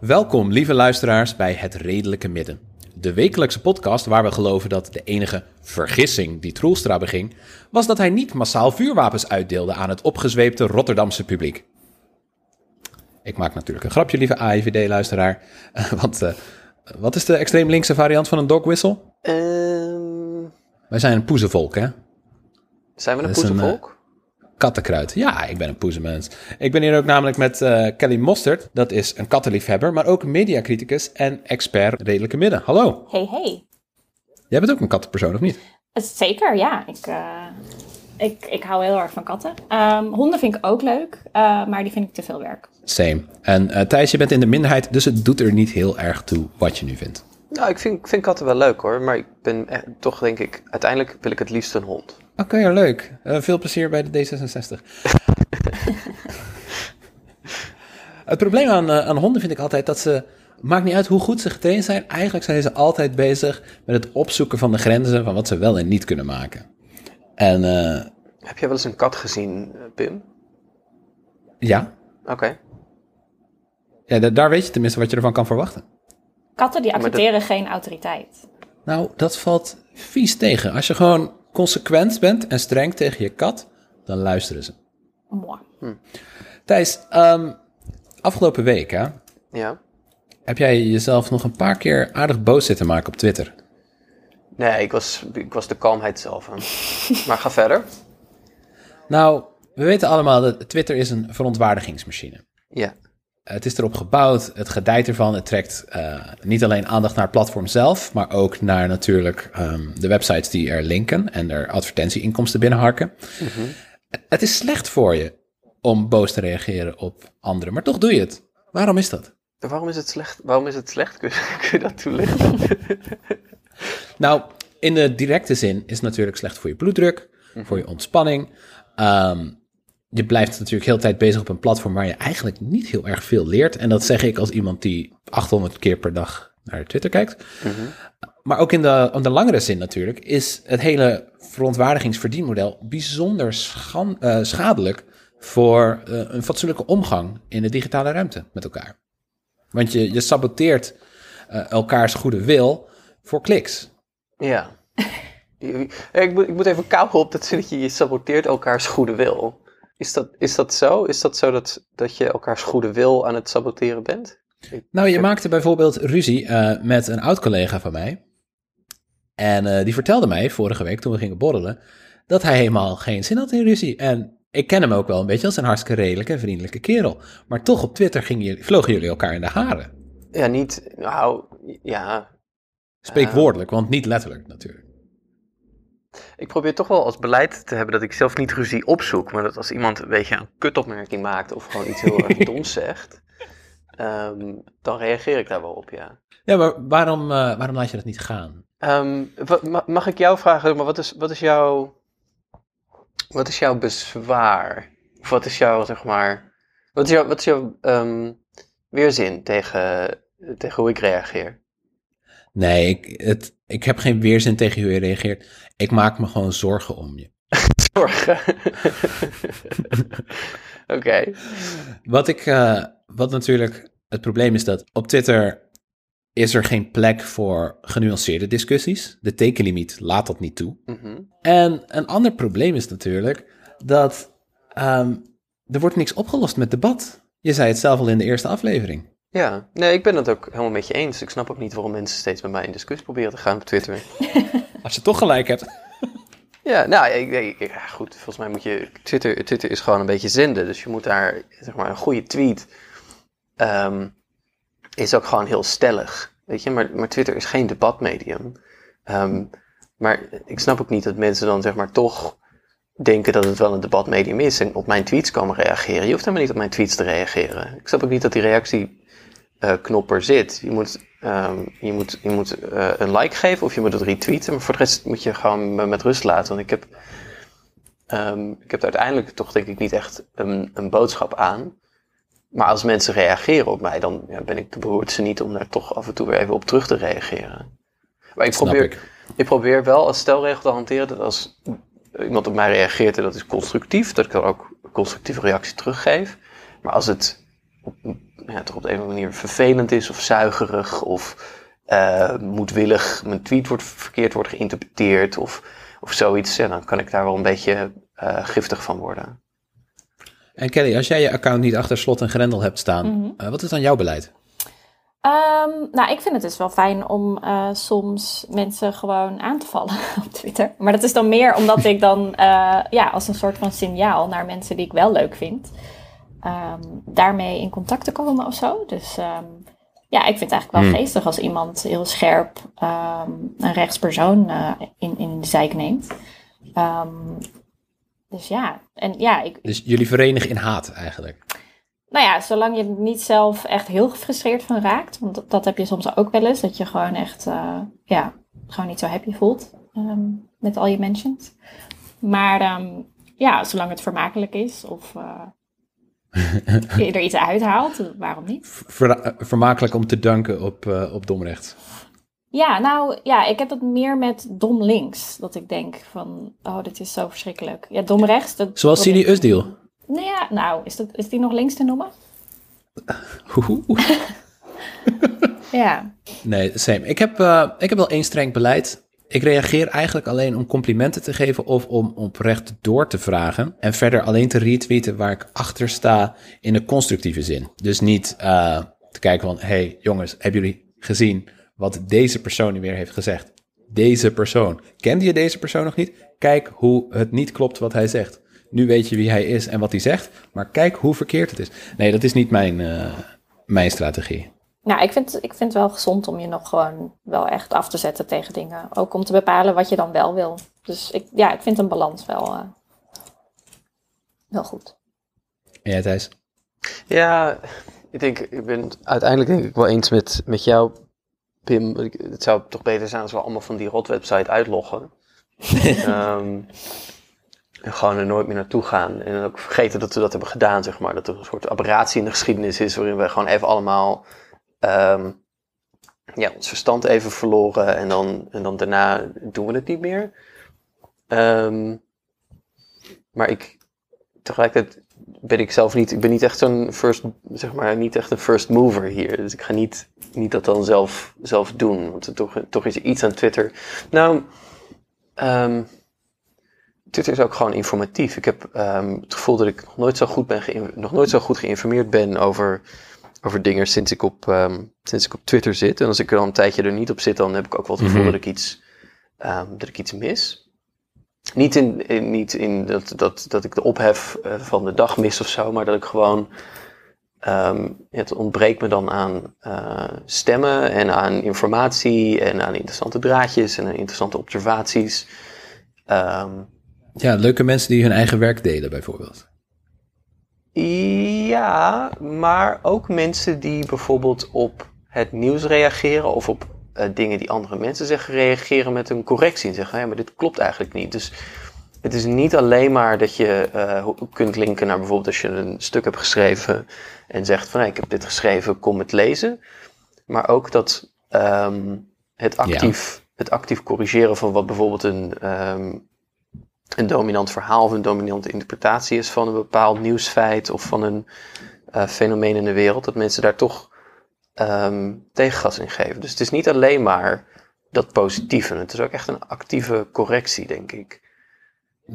Welkom, lieve luisteraars, bij Het Redelijke Midden. De wekelijkse podcast waar we geloven dat de enige vergissing die Troelstra beging, was dat hij niet massaal vuurwapens uitdeelde aan het opgezweepte Rotterdamse publiek. Ik maak natuurlijk een grapje, lieve AIVD-luisteraar, want eh, wat is de extreem linkse variant van een dog whistle? Ehm, Wij zijn een poezenvolk, hè? zijn we een een, poezenvolk? Kattenkruid. Ja, ik ben een poezenmens. Ik ben hier ook namelijk met eh, Kelly Mostert. Dat is een kattenliefhebber, maar ook mediacriticus en expert redelijke midden. Hallo. Hey, hey. Jij bent ook een kattenpersoon, of niet? Zeker, ja. Ik, eh, ik, ik hou heel erg van katten. Ehm, honden vind ik ook leuk, eh, maar die vind ik te veel werk. Same. En eh, Thijs, je bent in de minderheid, dus het doet er niet heel erg toe wat je nu vindt. Nou, ik vind, vind katten wel leuk hoor, maar ik ben toch denk ik, uiteindelijk wil ik het liefst een hond. Oké, leuk. Eh, veel plezier bij de D66. het probleem aan, eh, aan honden vind ik altijd dat ze... Maakt niet uit hoe goed ze getraind zijn. Eigenlijk zijn ze altijd bezig met het opzoeken van de grenzen van wat ze wel en niet kunnen maken. En Heb jij wel eens een kat gezien, Pim? ja, Oké. Ja da- daar weet je tenminste wat je ervan kan verwachten. Katten die dat- accepteren geen autoriteit. Nou, dat valt vies tegen. Als je gewoon consequent bent en streng tegen je kat, dan luisteren ze. Moi. Thijs, ehm, afgelopen week hè, Ja. heb jij jezelf nog een paar keer aardig boos zitten maken op Twitter. Nee, ik was, ik was de kalmheid zelf maar ga verder. Nou, we weten allemaal dat Twitter is een verontwaardigingsmachine. Ja. Het is erop gebouwd, het gedijt ervan. Het trekt eh, niet alleen aandacht naar het platform zelf, maar ook naar natuurlijk ehm, de websites die er linken en er advertentieinkomsten binnenharken. Het is slecht voor je om boos te reageren op anderen, maar toch doe je het. Waarom is dat? Waarom is het slecht? Waarom is het slecht? Kun je, kun je dat toelichten? Nou, in de directe zin is het natuurlijk slecht voor je bloeddruk, voor je ontspanning. Ehm, je blijft natuurlijk heel de tijd bezig op een platform waar je eigenlijk niet heel erg veel leert. En dat zeg ik als iemand die 800 keer per dag naar Twitter kijkt. Maar ook in de, in de langere zin natuurlijk is het hele verontwaardigingsverdienmodel bijzonder schan- eh, schadelijk voor eh, een fatsoenlijke omgang in de digitale ruimte met elkaar. Want je, je saboteert eh, elkaars goede wil voor kliks. ja. Ik moet, ik moet even kauwen op dat zinnetje, je saboteert elkaars goede wil. Is dat, is dat zo? Is dat zo dat, dat je elkaars goede wil aan het saboteren bent? Nou, je maakte bijvoorbeeld ruzie eh, met een oud-collega van mij. En eh, die vertelde mij vorige week toen we gingen borrelen dat hij helemaal geen zin had in ruzie. En ik ken hem ook wel een beetje als een hartstikke redelijke en vriendelijke kerel. Maar toch op Twitter gingen jullie, vlogen jullie elkaar in de haren. Ja, niet, nou, ja, Spreekwoordelijk, want niet letterlijk natuurlijk. Ik probeer toch wel als beleid te hebben dat ik zelf niet ruzie opzoek, maar dat als iemand een beetje een kutopmerking maakt of gewoon iets heel erg doms zegt, ehm, dan reageer ik daar wel op, ja. Ja, maar waarom, eh, waarom laat je dat niet gaan? Ehm, mag ik jou vragen, maar wat is, wat is jouw, wat is jouw bezwaar? Of wat is jouw, zeg maar, wat is jouw, wat is jouw ehm, weerzin tegen, tegen hoe ik reageer? Nee, ik, het, ik heb geen weerzin tegen hoe je reageert. Ik maak me gewoon zorgen om je. Zorgen. Oké. Wat, ik, eh, wat natuurlijk het probleem is dat op Twitter is er geen plek voor genuanceerde discussies. De tekenlimiet laat dat niet toe. Mhm. En een ander probleem is natuurlijk dat ehm, er wordt niks opgelost met debat. Je zei het zelf al in de eerste aflevering. Ja, nee, ik ben het ook helemaal met je eens. Ik snap ook niet waarom mensen steeds met mij in discussie proberen te gaan op Twitter. Als je toch gelijk hebt. Ja, nou, ik, ik- goed, volgens mij moet je... Twitter, Twitter is gewoon een beetje zenden, dus je moet daar, zeg maar, een goede tweet... ehm, is ook gewoon heel stellig, weet je. Maar, maar Twitter is geen debatmedium. Ehm, maar ik snap ook niet dat mensen dan, zeg maar, toch denken dat het wel een debatmedium is... en op mijn tweets komen reageren. Je hoeft helemaal niet op mijn tweets te reageren. Ik snap ook niet dat die reactieknop er zit. Je moet Ehm, je moet, je moet eh, een like geven of je moet het retweeten. Maar voor de rest moet je gewoon me met rust laten. Want ik heb, ehm, ik heb uiteindelijk toch denk ik niet echt een, een boodschap aan. maar als mensen reageren op mij, dan ja, ben ik de behoorte niet om daar toch af en toe weer even op terug te reageren. Maar ik probeer, ik. ik probeer wel als stelregel te hanteren dat als iemand op mij reageert en dat is constructief, dat ik dan ook een constructieve reactie teruggeef. Maar als het op, ja, toch op de een of andere manier vervelend is of zuigerig of eh, moedwillig, mijn tweet wordt verkeerd wordt geïnterpreteerd of, of zoiets, ja, dan kan ik daar wel een beetje eh, giftig van worden. En Kelly, als jij je account niet achter slot en grendel hebt staan, Mhm. eh, wat is dan jouw beleid? Ehm, nou, ik vind het dus wel fijn om eh, soms mensen gewoon aan te vallen op Twitter. Maar dat is dan meer omdat ik dan eh, ja, als een soort van signaal naar mensen die ik wel leuk vind, ehm, daarmee in contact te komen of zo. Dus ehm, ja, ik vind het eigenlijk wel Hmm. geestig als iemand heel scherp ehm, een rechtspersoon eh, in, in de zijk neemt. Dus ja, en ja, ik, Dus jullie verenigen in haat eigenlijk. nou ja, zolang je er niet zelf echt heel gefrustreerd van raakt. Want dat, dat heb je soms ook wel eens. Dat je gewoon echt, eh, ja, gewoon niet zo happy voelt met al je mentions. Maar ja, zolang het vermakelijk is of eh, je er iets uithaalt, waarom niet? Ver- vermakelijk om te danken op, eh, op Domrecht. Ja, nou ja, ik heb het meer met dom links. Dat ik denk van, oh, dit is zo verschrikkelijk. Ja, dom rechts. Dat Zoals Sini Usdeal. Nou ja, nou, is, dat, is die nog links te noemen? Ja. Nee, same. Ik heb, eh, ik heb wel één streng beleid. Ik reageer eigenlijk alleen om complimenten te geven of om oprecht door te vragen. En verder alleen te retweeten waar ik achter sta in een constructieve zin. Dus niet eh, te kijken van, hey jongens, hebben jullie gezien wat deze persoon nu weer heeft gezegd? Deze persoon. Kende je deze persoon nog niet? Kijk hoe het niet klopt wat hij zegt. Nu weet je wie hij is en wat hij zegt, maar kijk hoe verkeerd het is. Nee, dat is niet mijn, eh, mijn strategie. Nou, ik vind, ik vind het wel gezond om je nog gewoon wel echt af te zetten tegen dingen. Ook om te bepalen wat je dan wel wil. Dus ik, ja, ik vind een balans wel, eh, wel goed. En jij Thijs? Ja, ik denk, ik ben het uiteindelijk denk ik wel eens met, met jou, Pim. Het zou toch beter zijn als we allemaal van die rotwebsite uitloggen. Ehm, en gewoon er nooit meer naartoe gaan. En dan ook vergeten dat we dat hebben gedaan, zeg maar. Dat er een soort aberratie in de geschiedenis is waarin we gewoon even allemaal ehm, ja, ons verstand even verloren. En dan, en dan daarna doen we het niet meer. Ehm, maar ik, tegelijkertijd ben ik zelf niet, ik ben niet echt zo'n first, zeg maar, niet echt een first mover hier. Dus ik ga niet, niet dat dan zelf, zelf doen. Want toch, toch is er iets aan Twitter. Nou, ehm, Twitter is ook gewoon informatief. Ik heb het gevoel dat ik nog nooit zo goed, ben nog nooit zo goed geïnformeerd ben over, over dingen sinds ik, op, ehm, sinds ik op Twitter zit. En als ik er dan een tijdje er niet op zit, dan heb ik ook wel het gevoel Mhm. dat, ik iets, ehm, dat ik iets mis. Niet in, in, niet in dat, dat, dat ik de ophef eh, van de dag mis of zo, maar dat ik gewoon. ehm, het ontbreekt me dan aan eh, stemmen en aan informatie en aan interessante draadjes en aan interessante observaties. Ja, leuke mensen die hun eigen werk delen, bijvoorbeeld. Ja, maar ook mensen die bijvoorbeeld op het nieuws reageren of op eh, dingen die andere mensen zeggen, reageren met een correctie en zeggen: ja, maar dit klopt eigenlijk niet. Dus het is niet alleen maar dat je eh, kunt linken naar bijvoorbeeld als je een stuk hebt geschreven en zegt van hey, ik heb dit geschreven, kom het lezen. Maar ook dat ehm, het, actief, het actief corrigeren van wat bijvoorbeeld een, ehm, een dominant verhaal of een dominante interpretatie is van een bepaald nieuwsfeit of van een eh, fenomeen in de wereld, dat mensen daar toch ehm, tegengas in geven. Dus het is niet alleen maar dat positieve, het is ook echt een actieve correctie, denk ik.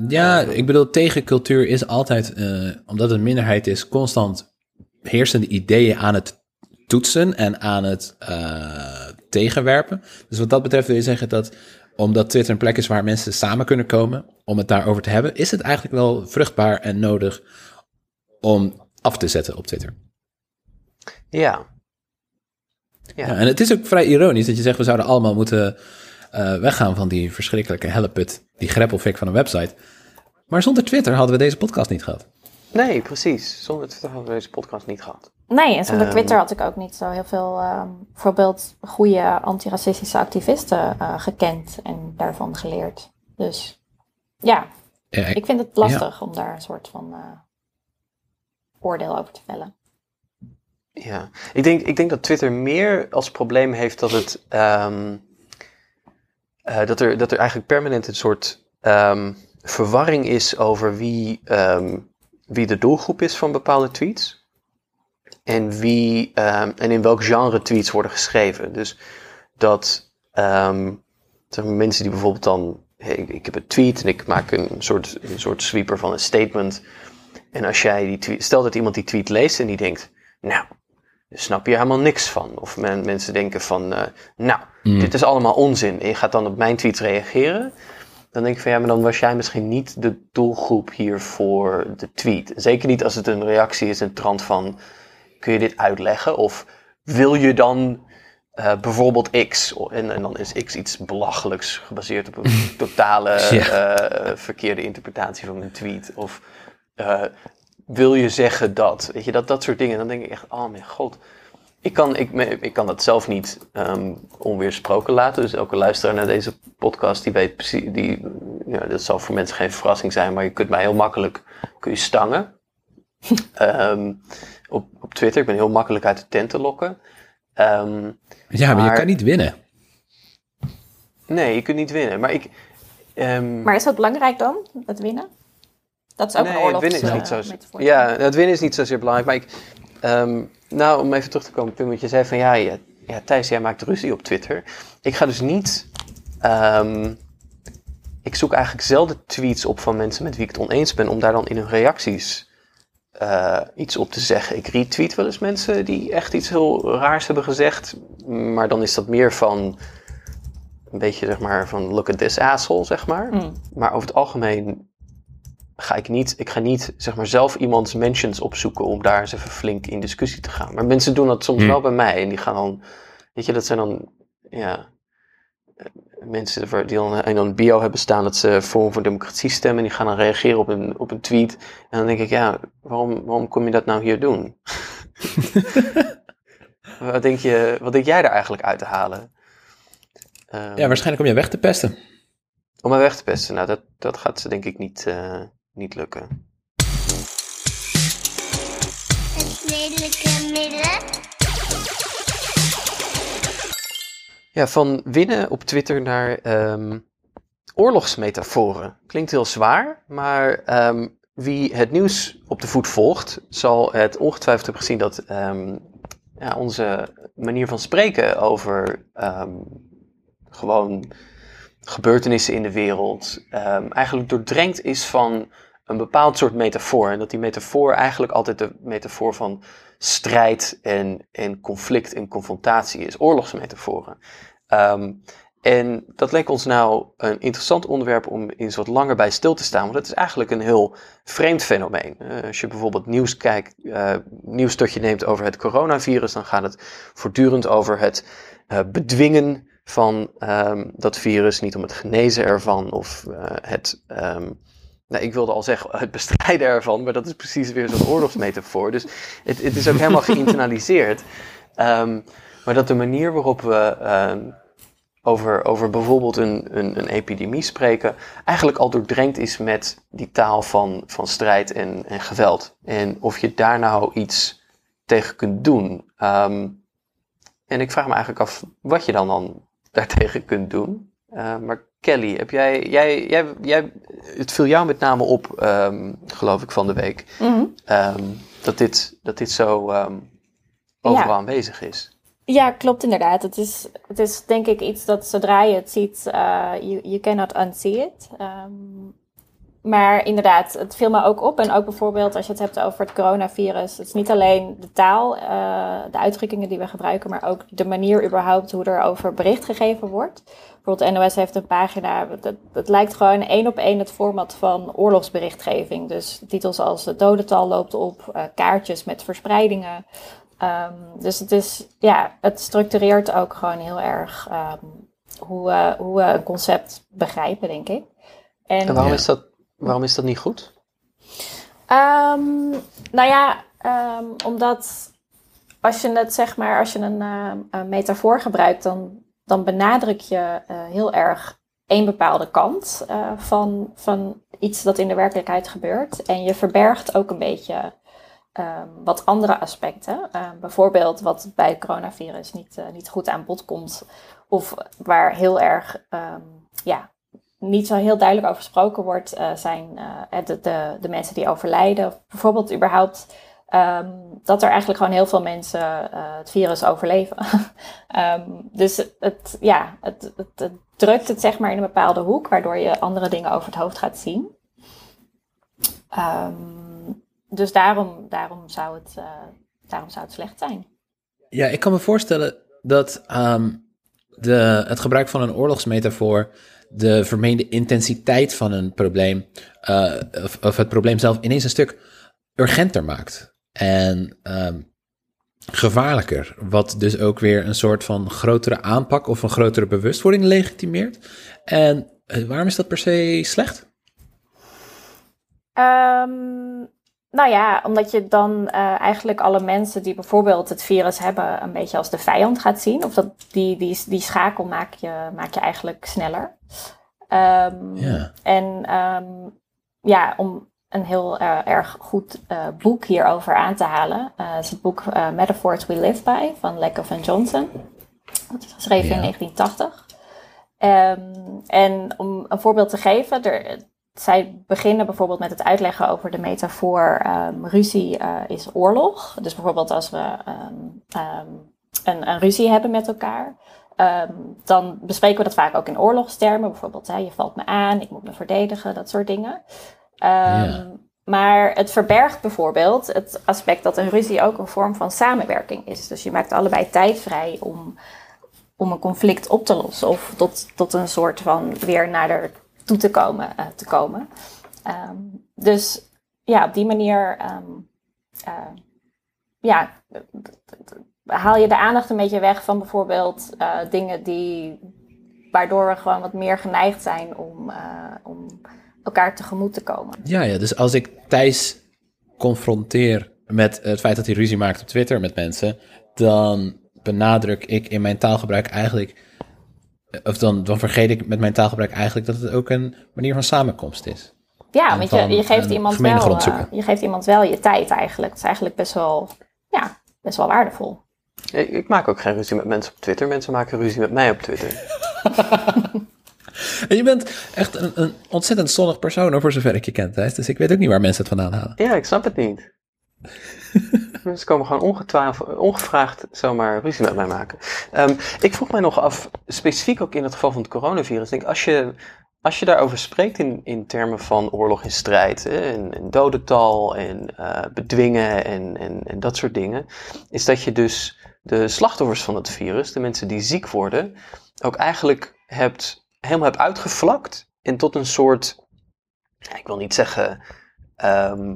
Ja, ik bedoel, tegencultuur is altijd, eh, omdat het een minderheid is, constant heersende ideeën aan het toetsen en aan het eh, tegenwerpen. Dus wat dat betreft wil je zeggen dat, omdat Twitter een plek is waar mensen samen kunnen komen om het daarover te hebben, is het eigenlijk wel vruchtbaar en nodig om af te zetten op Twitter. Ja, Ja. Ja, en het is ook vrij ironisch dat je zegt, we zouden allemaal moeten eh, weggaan van die verschrikkelijke helleput, die greppelfik van een website. Maar zonder Twitter hadden we deze podcast niet gehad. nee, precies. Zonder Twitter hadden we deze podcast niet gehad. Nee, en zonder Ehm. Twitter had ik ook niet zo heel veel, ehm, bijvoorbeeld goede antiracistische activisten eh, gekend en daarvan geleerd. Dus ja, Ja, ik- ik vind het lastig om daar een soort van eh, oordeel over te vellen. Ja, ik denk, ik denk dat Twitter meer als probleem heeft dat het. ehm, eh, dat, er, dat er eigenlijk permanent een soort verwarring is over wie, wie de doelgroep is van bepaalde tweets. En, wie, ehm, en in welk genre tweets worden geschreven. Dus dat ehm, zeg maar, mensen die bijvoorbeeld dan. hey, ik, ik heb een tweet en ik maak een soort, een soort sweeper van een statement. En als jij die tweet. Stel dat iemand die tweet leest en die denkt. Nou, daar snap je helemaal niks van. Of men- mensen denken van. eh, nou, dit is allemaal onzin. En je gaat dan op mijn tweet reageren. Dan denk ik van ja, maar dan was jij misschien niet de doelgroep hier voor de tweet. Zeker niet als het een reactie is in de trant van. Kun je dit uitleggen? Of wil je dan eh, bijvoorbeeld X? En, en dan is X iets belachelijks gebaseerd op een totale Ja. eh, verkeerde interpretatie van mijn tweet. Of eh, wil je zeggen dat? Weet je, dat, dat soort dingen. Dan denk ik echt, oh mijn god. Ik kan, ik, ik kan dat zelf niet ehm, onweersproken laten. Dus elke luisteraar naar deze podcast, die weet precies, die, ja, dat zal voor mensen geen verrassing zijn, maar je kunt mij heel makkelijk kun je stangen. Ehm, op, op Twitter, ik ben heel makkelijk uit de tent te lokken. Ehm, Ja, maar, je kan niet winnen. nee, je kunt niet winnen. Maar ik. ehm, Maar is dat belangrijk dan, het winnen? Dat is ook een Nee, oorlogs... winnen is eh, niet zo. Ja, het winnen is niet zozeer belangrijk. Maar ik, ehm, nou, om even terug te komen, Pim, wat je zei van ja, ja, ja, Thijs, jij maakt ruzie op Twitter. Ik ga dus niet. ehm, ik zoek eigenlijk zelden tweets op van mensen met wie ik het oneens ben, om daar dan in hun reacties eh, iets op te zeggen. Ik retweet wel eens mensen die echt iets heel raars hebben gezegd, maar dan is dat meer van een beetje zeg maar van look at this asshole, zeg maar. Mm. Maar over het algemeen ga ik niet, ik ga niet zeg maar zelf iemands mentions opzoeken om daar eens even flink in discussie te gaan. Maar mensen doen dat soms Hmm. wel bij mij en die gaan dan, weet je, dat zijn dan, ja, mensen die dan in een bio hebben staan dat ze Forum voor Democratie stemmen. Die gaan dan reageren op een, op een tweet. En dan denk ik, ja, waarom, waarom kom je dat nou hier doen? wat, denk je, wat denk jij daar eigenlijk uit te halen? Ehm, Ja, waarschijnlijk om je weg te pesten. om mij weg te pesten. Nou, dat, dat gaat ze denk ik niet, eh, niet lukken. Het lelijke midden. Ja, van winnen op Twitter naar ehm, oorlogsmetaforen. Klinkt heel zwaar, maar ehm, wie het nieuws op de voet volgt, zal het ongetwijfeld hebben gezien dat ehm, ja, onze manier van spreken over gewoon gebeurtenissen in de wereld eigenlijk doordrenkt is van een bepaald soort metafoor. En dat die metafoor eigenlijk altijd de metafoor van strijd en, en conflict en confrontatie is. Oorlogsmetaforen. Ehm, en dat leek ons nou een interessant onderwerp om eens wat langer bij stil te staan. Want het is eigenlijk een heel vreemd fenomeen. Eh, als je bijvoorbeeld nieuws kijkt, eh, nieuws tot je neemt over het coronavirus, dan gaat het voortdurend over het eh, bedwingen van ehm, dat virus, niet om het genezen ervan of het. ehm, nou, ik wilde al zeggen het bestrijden ervan, maar dat is precies weer zo'n oorlogsmetafoor. Dus het, het is ook helemaal geïnternaliseerd. Ehm, maar dat de manier waarop we ehm, over, over bijvoorbeeld een, een, een epidemie spreken, eigenlijk al doordrenkt is met die taal van, van strijd en, en geweld. En of je daar nou iets tegen kunt doen. Ehm, en ik vraag me eigenlijk af wat je dan, dan daartegen kunt doen. Maar Kelly, heb jij, jij, jij, jij, het viel jou met name op, ehm, geloof ik, van de week, Mhm. ehm, dat, dit, dat dit zo ehm, overal Ja. aanwezig is. Ja, klopt inderdaad. Het is, het is denk ik iets dat zodra je het ziet, eh you, you cannot unsee it. Maar inderdaad, het viel me ook op. En ook bijvoorbeeld als je het hebt over het coronavirus. Het is niet alleen de taal, eh, de uitdrukkingen die we gebruiken, maar ook de manier überhaupt hoe er over bericht gegeven wordt. Bijvoorbeeld NOS heeft een pagina, dat, dat lijkt gewoon één op één het format van oorlogsberichtgeving. Dus titels als het dodental loopt op, eh, kaartjes met verspreidingen. Ehm, dus het is, ja, het structureert ook gewoon heel erg ehm, hoe, we hoe we een concept begrijpen, denk ik. En, En waarom, Ja. is, dat, waarom is dat niet goed? Ehm, nou ja, ehm, omdat als je het zeg maar, als je een, een metafoor gebruikt, dan, dan benadruk je eh, heel erg één bepaalde kant eh, van, van iets dat in de werkelijkheid gebeurt. En je verbergt ook een beetje ehm, wat andere aspecten. Bijvoorbeeld wat bij het coronavirus niet, eh, niet goed aan bod komt. Of waar heel erg ja, niet zo heel duidelijk over gesproken wordt, eh, zijn eh, de, de, mensen die overlijden. Bijvoorbeeld überhaupt ehm, dat er eigenlijk gewoon heel veel mensen eh, het virus overleven. Ehm, dus het, ja, het, het, drukt het zeg maar in een bepaalde hoek, waardoor je andere dingen over het hoofd gaat zien. Ehm, dus daarom, daarom, zou het, daarom zou het slecht zijn. Ja, ik kan me voorstellen dat de, het gebruik van een oorlogsmetafoor de vermeende intensiteit van een probleem, eh, of, het probleem zelf, ineens een stuk urgenter maakt. En ehm, gevaarlijker. Wat dus ook weer een soort van grotere aanpak of een grotere bewustwording legitimeert. En eh, waarom is dat per se slecht? Ehm, nou ja, omdat je dan eh, eigenlijk alle mensen die bijvoorbeeld het virus hebben een beetje als de vijand gaat zien. Of dat, die, die, die schakel maak je, maak je eigenlijk sneller. Ehm, Ja. En ehm, ja, om een heel eh, erg goed eh, boek hierover aan te halen, is het boek Metaphors We Live By van Lecker van Johnson. Dat is geschreven in Ja. 1980. Ehm, en om een voorbeeld te geven, er, zij beginnen bijvoorbeeld met het uitleggen over de metafoor ehm, ruzie eh, is oorlog. Dus bijvoorbeeld als we ehm, ehm, een, een ruzie hebben met elkaar, dan bespreken we dat vaak ook in oorlogstermen. Bijvoorbeeld, hè, je valt me aan, ik moet me verdedigen, dat soort dingen. Ja. Maar het verbergt bijvoorbeeld het aspect dat een ruzie ook een vorm van samenwerking is. Dus je maakt allebei tijd vrij om, om een conflict op te lossen. Of tot, tot een soort van weer naar toe te komen. eh, te komen. Ehm, dus ja, op die manier ehm, eh, ja, haal je de aandacht een beetje weg van bijvoorbeeld eh, dingen die, waardoor we gewoon wat meer geneigd zijn om, om elkaar tegemoet te komen. Ja, ja, dus als ik Thijs confronteer met het feit dat hij ruzie maakt op Twitter met mensen, dan benadruk ik in mijn taalgebruik eigenlijk, of dan, dan vergeet ik met mijn taalgebruik eigenlijk dat het ook een manier van samenkomst is. Ja, En want je, je, geeft iemand wel, eh, je geeft iemand wel je tijd eigenlijk. Dat is eigenlijk best wel, ja, best wel waardevol. Ik, ik maak ook geen ruzie met mensen op Twitter. Mensen maken ruzie met mij op Twitter. En je bent echt een, een ontzettend zonnig persoon, voor zover ik je ken, Thijs. Dus ik weet ook niet waar mensen het vandaan halen. Ja, ik snap het niet. Mensen komen gewoon ongevraagd zomaar ruzie met mij maken. Ehm, ik vroeg mij nog af, specifiek ook in het geval van het coronavirus. Denk, als, je, als je daarover spreekt in, in termen van oorlog en strijd, en, en dodental en eh, bedwingen en, en, en dat soort dingen, is dat je dus de slachtoffers van het virus, de mensen die ziek worden, ook eigenlijk hebt, helemaal hebt uitgevlakt en tot een soort, ik wil niet zeggen ehm,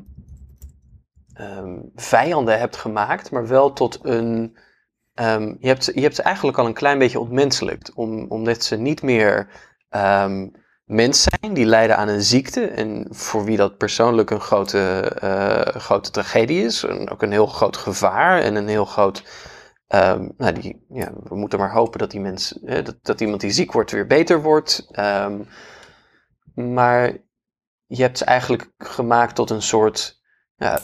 ehm, vijanden hebt gemaakt, maar wel tot een. ehm, je, hebt, je hebt ze eigenlijk al een klein beetje ontmenselijkt, om, omdat ze niet meer ehm, mens zijn die lijden aan een ziekte en voor wie dat persoonlijk een grote, eh, grote tragedie is, en ook een heel groot gevaar en een heel groot. nou, die, ja, we moeten maar hopen dat die mens, dat, dat iemand die ziek wordt weer beter wordt. Maar je hebt ze eigenlijk gemaakt tot een soort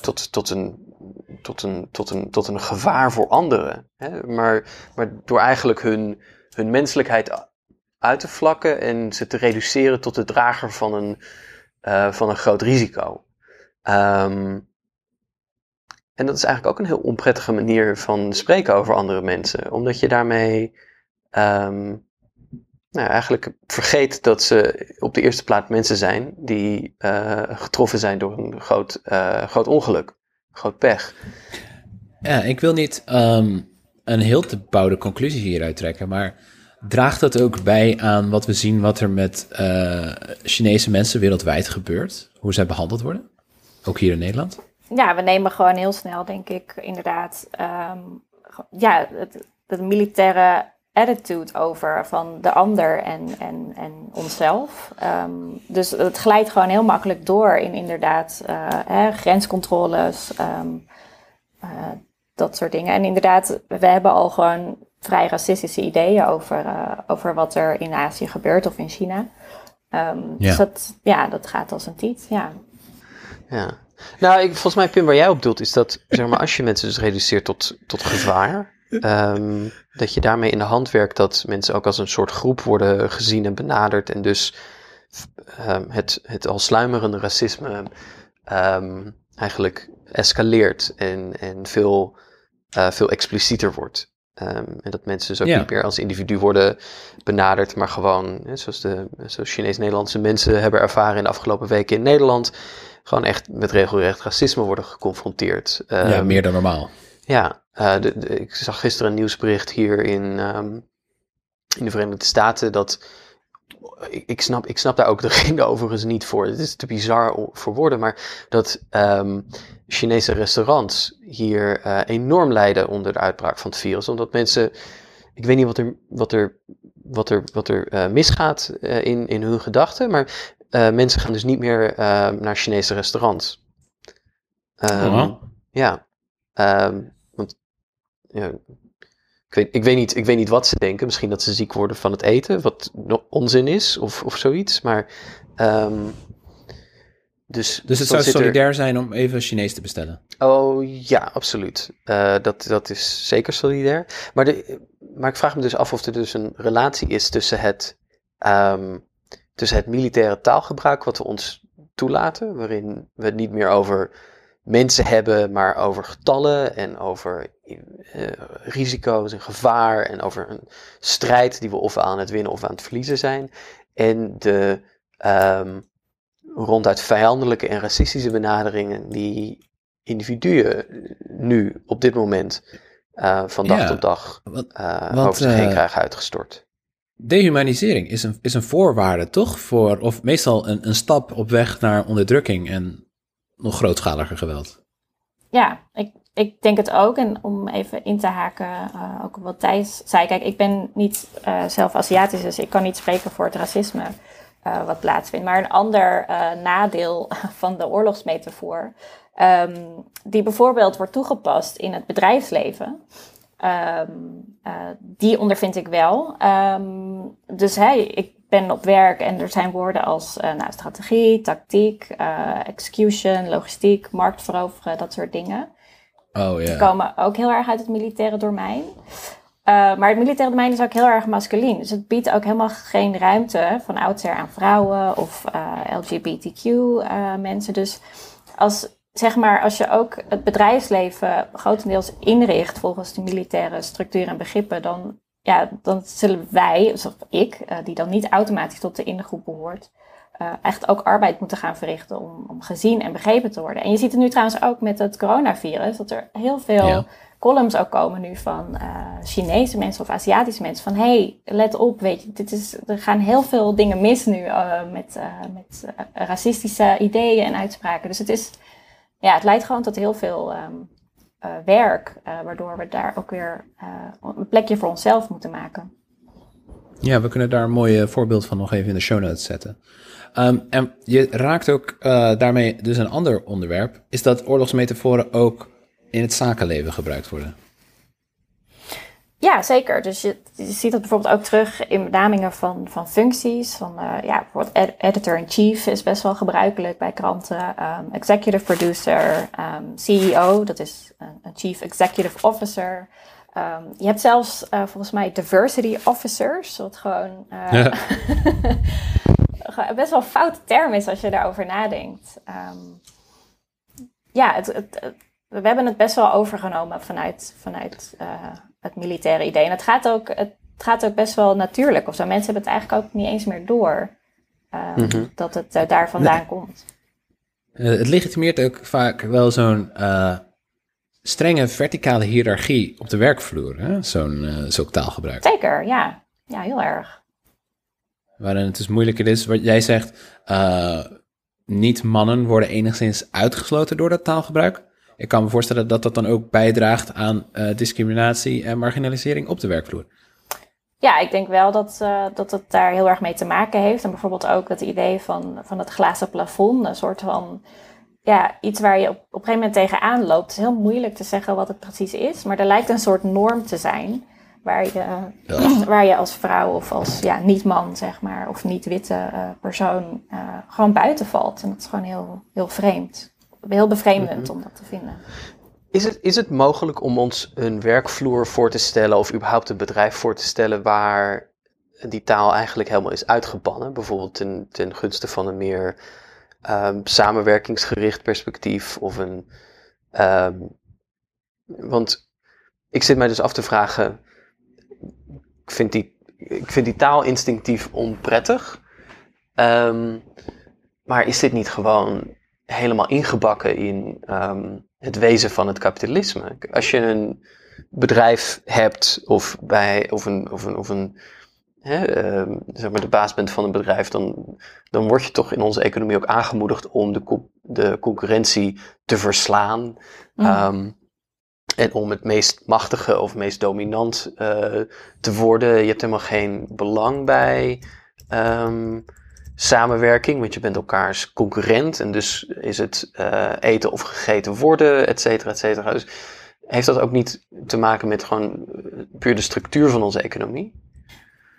tot, tot, een, tot, een, tot, een, tot een gevaar voor anderen. Hè? Maar, maar door eigenlijk hun, hun menselijkheid uit te vlakken en ze te reduceren tot de drager van een, eh, van een groot risico. Ehm, en dat is eigenlijk ook een heel onprettige manier van spreken over andere mensen, omdat je daarmee ehm, nou, eigenlijk vergeet dat ze op de eerste plaats mensen zijn die eh, getroffen zijn door een groot, eh, groot ongeluk, groot pech. Ja, ik wil niet ehm, een heel te bouwde conclusie hieruit trekken, maar draagt dat ook bij aan wat we zien wat er met eh, Chinese mensen wereldwijd gebeurt? Hoe zij behandeld worden? Ook hier in Nederland? Ja, we nemen gewoon heel snel, denk ik, inderdaad, ehm, ja, het, het militaire attitude over van de ander en, en, en onszelf. Ehm, dus het glijdt gewoon heel makkelijk door in inderdaad eh, hè, grenscontroles, ehm, eh, dat soort dingen. En inderdaad, we hebben al gewoon vrij racistische ideeën over, eh, over wat er in Azië gebeurt of in China. Ehm, Ja. Dus dat, ja, dat gaat als een tiet, ja. Ja. Nou, ik, volgens mij, Pim, waar jij op doelt, is dat zeg maar, als je mensen dus reduceert tot, tot gevaar, ehm, dat je daarmee in de hand werkt dat mensen ook als een soort groep worden gezien en benaderd en dus ehm, het, het al sluimerende racisme ehm, eigenlijk escaleert en, en veel, eh, veel explicieter wordt. En dat mensen dus ook Ja. niet meer als individu worden benaderd, maar gewoon, hè, zoals de zoals Chinees-Nederlandse mensen hebben ervaren in de afgelopen weken in Nederland, gewoon echt met regelrecht racisme worden geconfronteerd. ja, meer dan normaal. ja, eh, de, de- ik zag gisteren een nieuwsbericht hier in, ehm, in de Verenigde Staten dat. Ik, ik, snap, ik snap daar ook de reden overigens niet voor. Het is te bizar voor woorden, maar dat ehm, Chinese restaurants hier eh, enorm lijden onder de uitbraak van het virus. Omdat mensen. Ik weet niet wat er, wat er, wat er, wat er eh, misgaat in, in hun gedachten, maar mensen gaan dus niet meer eh, naar Chinese restaurants. Ehm, Oh. Ja, Ehm, ja, ik, weet, ik, weet niet, ik weet niet wat ze denken. Misschien dat ze ziek worden van het eten, wat onzin is of, of zoiets. Maar ehm, dus, Dus het zou er- solidair zijn om even Chinees te bestellen. Oh ja, absoluut. Eh, dat, dat is zeker solidair. Maar, de, maar ik vraag me dus af of er dus een relatie is tussen het, ehm, tussen het militaire taalgebruik wat we ons toelaten, waarin we het niet meer over mensen hebben, maar over getallen en over eh, risico's en gevaar en over een strijd die we of aan het winnen of aan het verliezen zijn. En de ehm, ronduit vijandelijke en racistische benaderingen die individuen nu op dit moment eh, van dag Ja, tot dag want, over zich heen krijgen uitgestort. Dehumanisering is een, is een voorwaarde, toch? Voor, of meestal een, een stap op weg naar onderdrukking en nog grootschaliger geweld. Ja, ik, ik denk het ook. En om even in te haken, eh, ook wat Thijs zei. Kijk, ik ben niet eh, zelf Aziatisch, dus ik kan niet spreken voor het racisme eh, wat plaatsvindt. Maar een ander nadeel van de oorlogsmetafoor, ehm, die bijvoorbeeld wordt toegepast in het bedrijfsleven, ehm, eh, die ondervind ik wel. Ehm, dus hey, ik ben op werk en er zijn woorden als eh, nou, strategie, tactiek, eh, execution, logistiek, markt veroveren, dat soort dingen. Oh Die ja. komen ook heel erg uit het militaire domein. Eh, maar het militaire domein is ook heel erg masculien. Dus het biedt ook helemaal geen ruimte van oudsher aan vrouwen of LGBTQ mensen. Dus als, zeg maar, als je ook het bedrijfsleven grotendeels inricht volgens de militaire structuur en begrippen, dan, ja, dan zullen wij, of ik, eh, die dan niet automatisch tot de ingroep behoort, eh, echt ook arbeid moeten gaan verrichten om, om gezien en begrepen te worden. En je ziet het nu trouwens ook met het coronavirus, dat er heel veel Ja. columns ook komen nu van eh, Chinese mensen of Aziatische mensen. Van hey, let op, weet je, dit is, er gaan heel veel dingen mis nu met, met racistische ideeën en uitspraken. Dus het is, ja, het leidt gewoon tot heel veel ehm, eh, werk, eh, waardoor we daar ook weer eh, een plekje voor onszelf moeten maken. Ja, we kunnen daar een mooi voorbeeld van nog even in de show notes zetten. Ehm, en je raakt ook daarmee dus een ander onderwerp, is dat oorlogsmetaforen ook in het zakenleven gebruikt worden. Ja, zeker. Dus je, je ziet dat bijvoorbeeld ook terug in benamingen van, van functies. Van, ja, bijvoorbeeld ed- editor-in-chief is best wel gebruikelijk bij kranten. Ehm, executive producer, ehm, CEO, dat is een, chief executive officer. Ehm, je hebt zelfs eh, volgens mij diversity officers, wat gewoon Ja. gewoon best wel een foute term is als je daarover nadenkt. Ehm, ja, het, het, het- we hebben het best wel overgenomen vanuit, vanuit eh, het militaire idee. En het gaat, ook, het gaat ook best wel natuurlijk of zo. Mensen hebben het eigenlijk ook niet eens meer door ehm, Mhm. dat het daar vandaan komt. Het legitimeert ook vaak wel zo'n strenge verticale hiërarchie op de werkvloer, hè? zo'n eh, zulk taalgebruik. Zeker, ja. Ja, heel erg. Waarin het dus moeilijker is, wat jij zegt, eh, niet-mannen worden enigszins uitgesloten door dat taalgebruik. Ik kan me voorstellen dat dat dan ook bijdraagt aan eh, discriminatie en marginalisering op de werkvloer. Ja, ik denk wel dat, eh, dat het daar heel erg mee te maken heeft. En bijvoorbeeld ook het idee van, van het glazen plafond. Een soort van ja, iets waar je op, op een gegeven moment tegenaan loopt. Het is heel moeilijk te zeggen wat het precies is. Maar er lijkt een soort norm te zijn. Waar je, waar je als vrouw of als ja, niet-man, zeg maar, of niet-witte eh, persoon eh, gewoon buiten valt. En dat is gewoon heel, heel vreemd. heel bevreemdend om dat te vinden. Is het, is het mogelijk om ons een werkvloer voor te stellen of überhaupt een bedrijf voor te stellen waar die taal eigenlijk helemaal is uitgebannen? Bijvoorbeeld ten, ten gunste van een meer ehm, samenwerkingsgericht perspectief of een. ehm, want ik zit mij dus af te vragen. Ik vind die, ik vind die taal instinctief onprettig. Ehm, maar is dit niet gewoon helemaal ingebakken in het wezen van het kapitalisme? Als je een bedrijf hebt of, bij, of een, of een, of een hè, ehm, zeg maar de baas bent van een bedrijf, dan, dan word je toch in onze economie ook aangemoedigd om de, co- de concurrentie te verslaan. Mm. Ehm, en om het meest machtige of meest dominant eh, te worden. Je hebt helemaal geen belang bij ehm, samenwerking, want je bent elkaars concurrent. En dus is het eh, eten of gegeten worden, et cetera, et cetera. Dus heeft dat ook niet te maken met gewoon eh, puur de structuur van onze economie?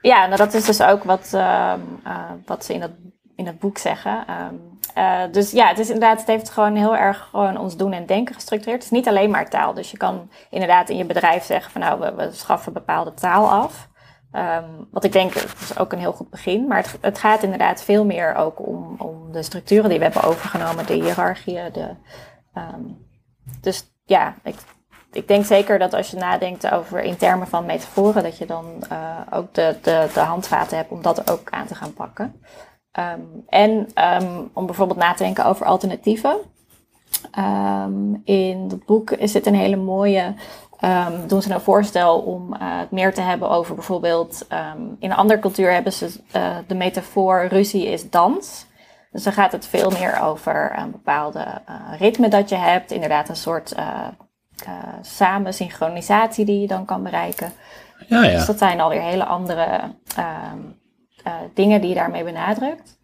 Ja, nou dat is dus ook wat, ehm, eh, wat ze in het, in het boek zeggen. Ehm, eh, dus ja, het is inderdaad, het heeft gewoon heel erg gewoon ons doen en denken gestructureerd. Het is niet alleen maar taal. Dus je kan inderdaad in je bedrijf zeggen van nou, we, schaffen bepaalde taal af. Ehm, wat ik denk, dat is ook een heel goed begin. Maar het, het gaat inderdaad veel meer ook om, om de structuren die we hebben overgenomen, de hiërarchieën. De, dus ja, ik, ik denk zeker dat als je nadenkt over in termen van metaforen, dat je dan eh, ook de, de, de handvaten hebt om dat ook aan te gaan pakken. Ehm, en ehm, om bijvoorbeeld na te denken over alternatieven. Ehm, in het boek is het een hele mooie. doen ze een voorstel om eh, het meer te hebben over bijvoorbeeld. in een andere cultuur hebben ze eh, de metafoor ruzie is dans. Dus dan gaat het veel meer over een bepaalde ritme dat je hebt. Inderdaad, een soort samen synchronisatie die je dan kan bereiken. Ja, Dus ja. dat zijn alweer hele andere ehm, eh, dingen die je daarmee benadrukt.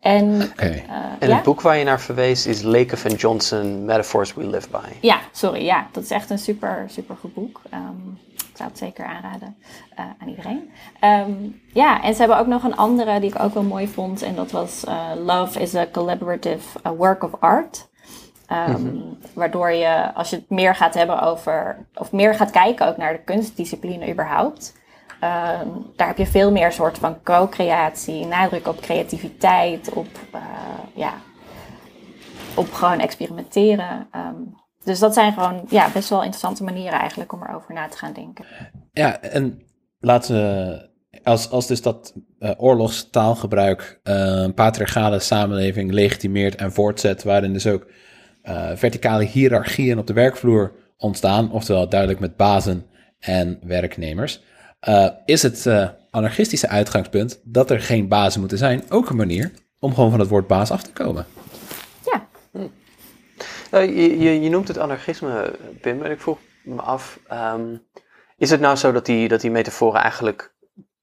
En Oké. eh, En ja? het boek waar je naar verwees is Lakoff and Johnson, Metaphors We Live By. Ja, sorry. Ja, dat is echt een super, super goed boek. Ehm, ik zou het zeker aanraden eh, aan iedereen. Ehm, ja, en ze hebben ook nog een andere die ik ook wel mooi vond. En dat was eh, Love is a Collaborative Work of Art. Ehm, Waardoor je, als je het meer gaat hebben over, of meer gaat kijken ook naar de kunstdiscipline überhaupt. ehm, daar heb je veel meer soort van co-creatie, nadruk op creativiteit, op, eh, ja, op gewoon experimenteren. Ehm, dus dat zijn gewoon ja, best wel interessante manieren eigenlijk om erover na te gaan denken. Ja, en laten we, als, als dus dat eh, oorlogstaalgebruik een patriarchale samenleving legitimeert en voortzet, waarin dus ook eh, verticale hiërarchieën op de werkvloer ontstaan, oftewel duidelijk met bazen en werknemers, eh, is het eh, anarchistische uitgangspunt dat er geen bazen moeten zijn ook een manier om gewoon van het woord baas af te komen. Ja, Nou, je, je, je noemt het anarchisme, Pim, en ik vroeg me af, ehm, is het nou zo dat die, dat die metaforen eigenlijk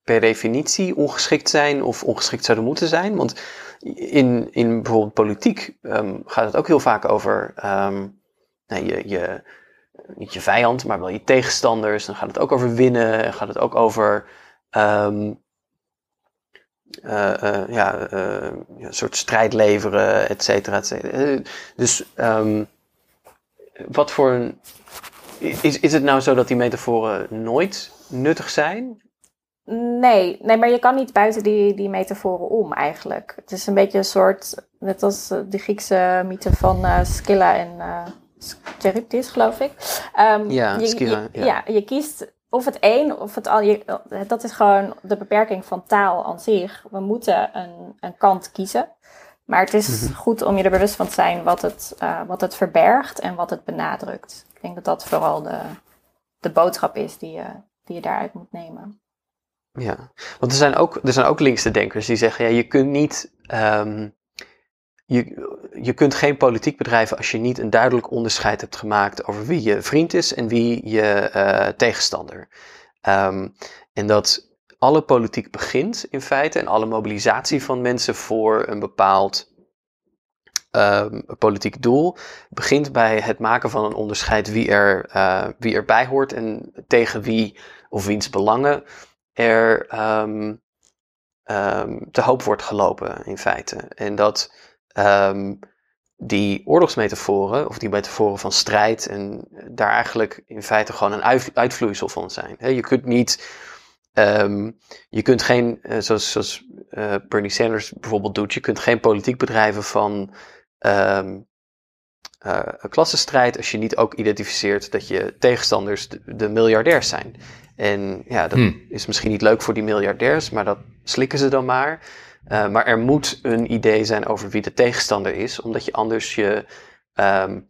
per definitie ongeschikt zijn of ongeschikt zouden moeten zijn? Want in, in bijvoorbeeld politiek ehm, gaat het ook heel vaak over ehm, nou, je, je, niet je vijand, maar wel je tegenstanders. Dan gaat het ook over winnen, en gaat het ook over ehm, eh, eh, ja, eh, ja, een soort strijd leveren, et cetera, et cetera. Dus wat voor een. Is, is het nou zo dat die metaforen nooit nuttig zijn? Nee, nee, maar je kan niet buiten die, die metaforen om eigenlijk. Het is een beetje een soort, net als eh, de Griekse mythe van eh, Scylla en eh Charybdis, geloof ik. Ehm, Ja, je, Scylla, je- ja. ja, je kiest of het een of het al. Je, dat is gewoon de beperking van taal aan zich. We moeten een, een kant kiezen. Maar het is Mhm. goed om je er bewust van te zijn wat het, wat het verbergt en wat het benadrukt. Ik denk dat dat vooral de, de boodschap is die je, die je daaruit moet nemen. Ja, want er zijn ook, er zijn ook linkse denkers die zeggen: ja, je kunt niet. ehm, je, je kunt geen politiek bedrijven als je niet een duidelijk onderscheid hebt gemaakt over wie je vriend is en wie je eh, tegenstander. Ehm, en dat alle politiek begint in feite en alle mobilisatie van mensen voor een bepaald ehm, politiek doel begint bij het maken van een onderscheid wie, er, eh, wie erbij hoort en tegen wie of wiens belangen er ehm, ehm, te hoop wordt gelopen in feite. En dat ehm, die oorlogsmetaforen, of die metaforen van strijd, en daar eigenlijk in feite gewoon een uit- uitvloeisel van zijn. Je kunt niet, je kunt geen, eh, zoals, zoals eh, Bernie Sanders bijvoorbeeld doet, je kunt geen politiek bedrijven van een klassenstrijd als je niet ook identificeert dat je tegenstanders de, de miljardairs zijn. En ja, dat Hmm. is misschien niet leuk voor die miljardairs, maar dat slikken ze dan maar. Uh, maar er moet een idee zijn over wie de tegenstander is, omdat je anders je, um,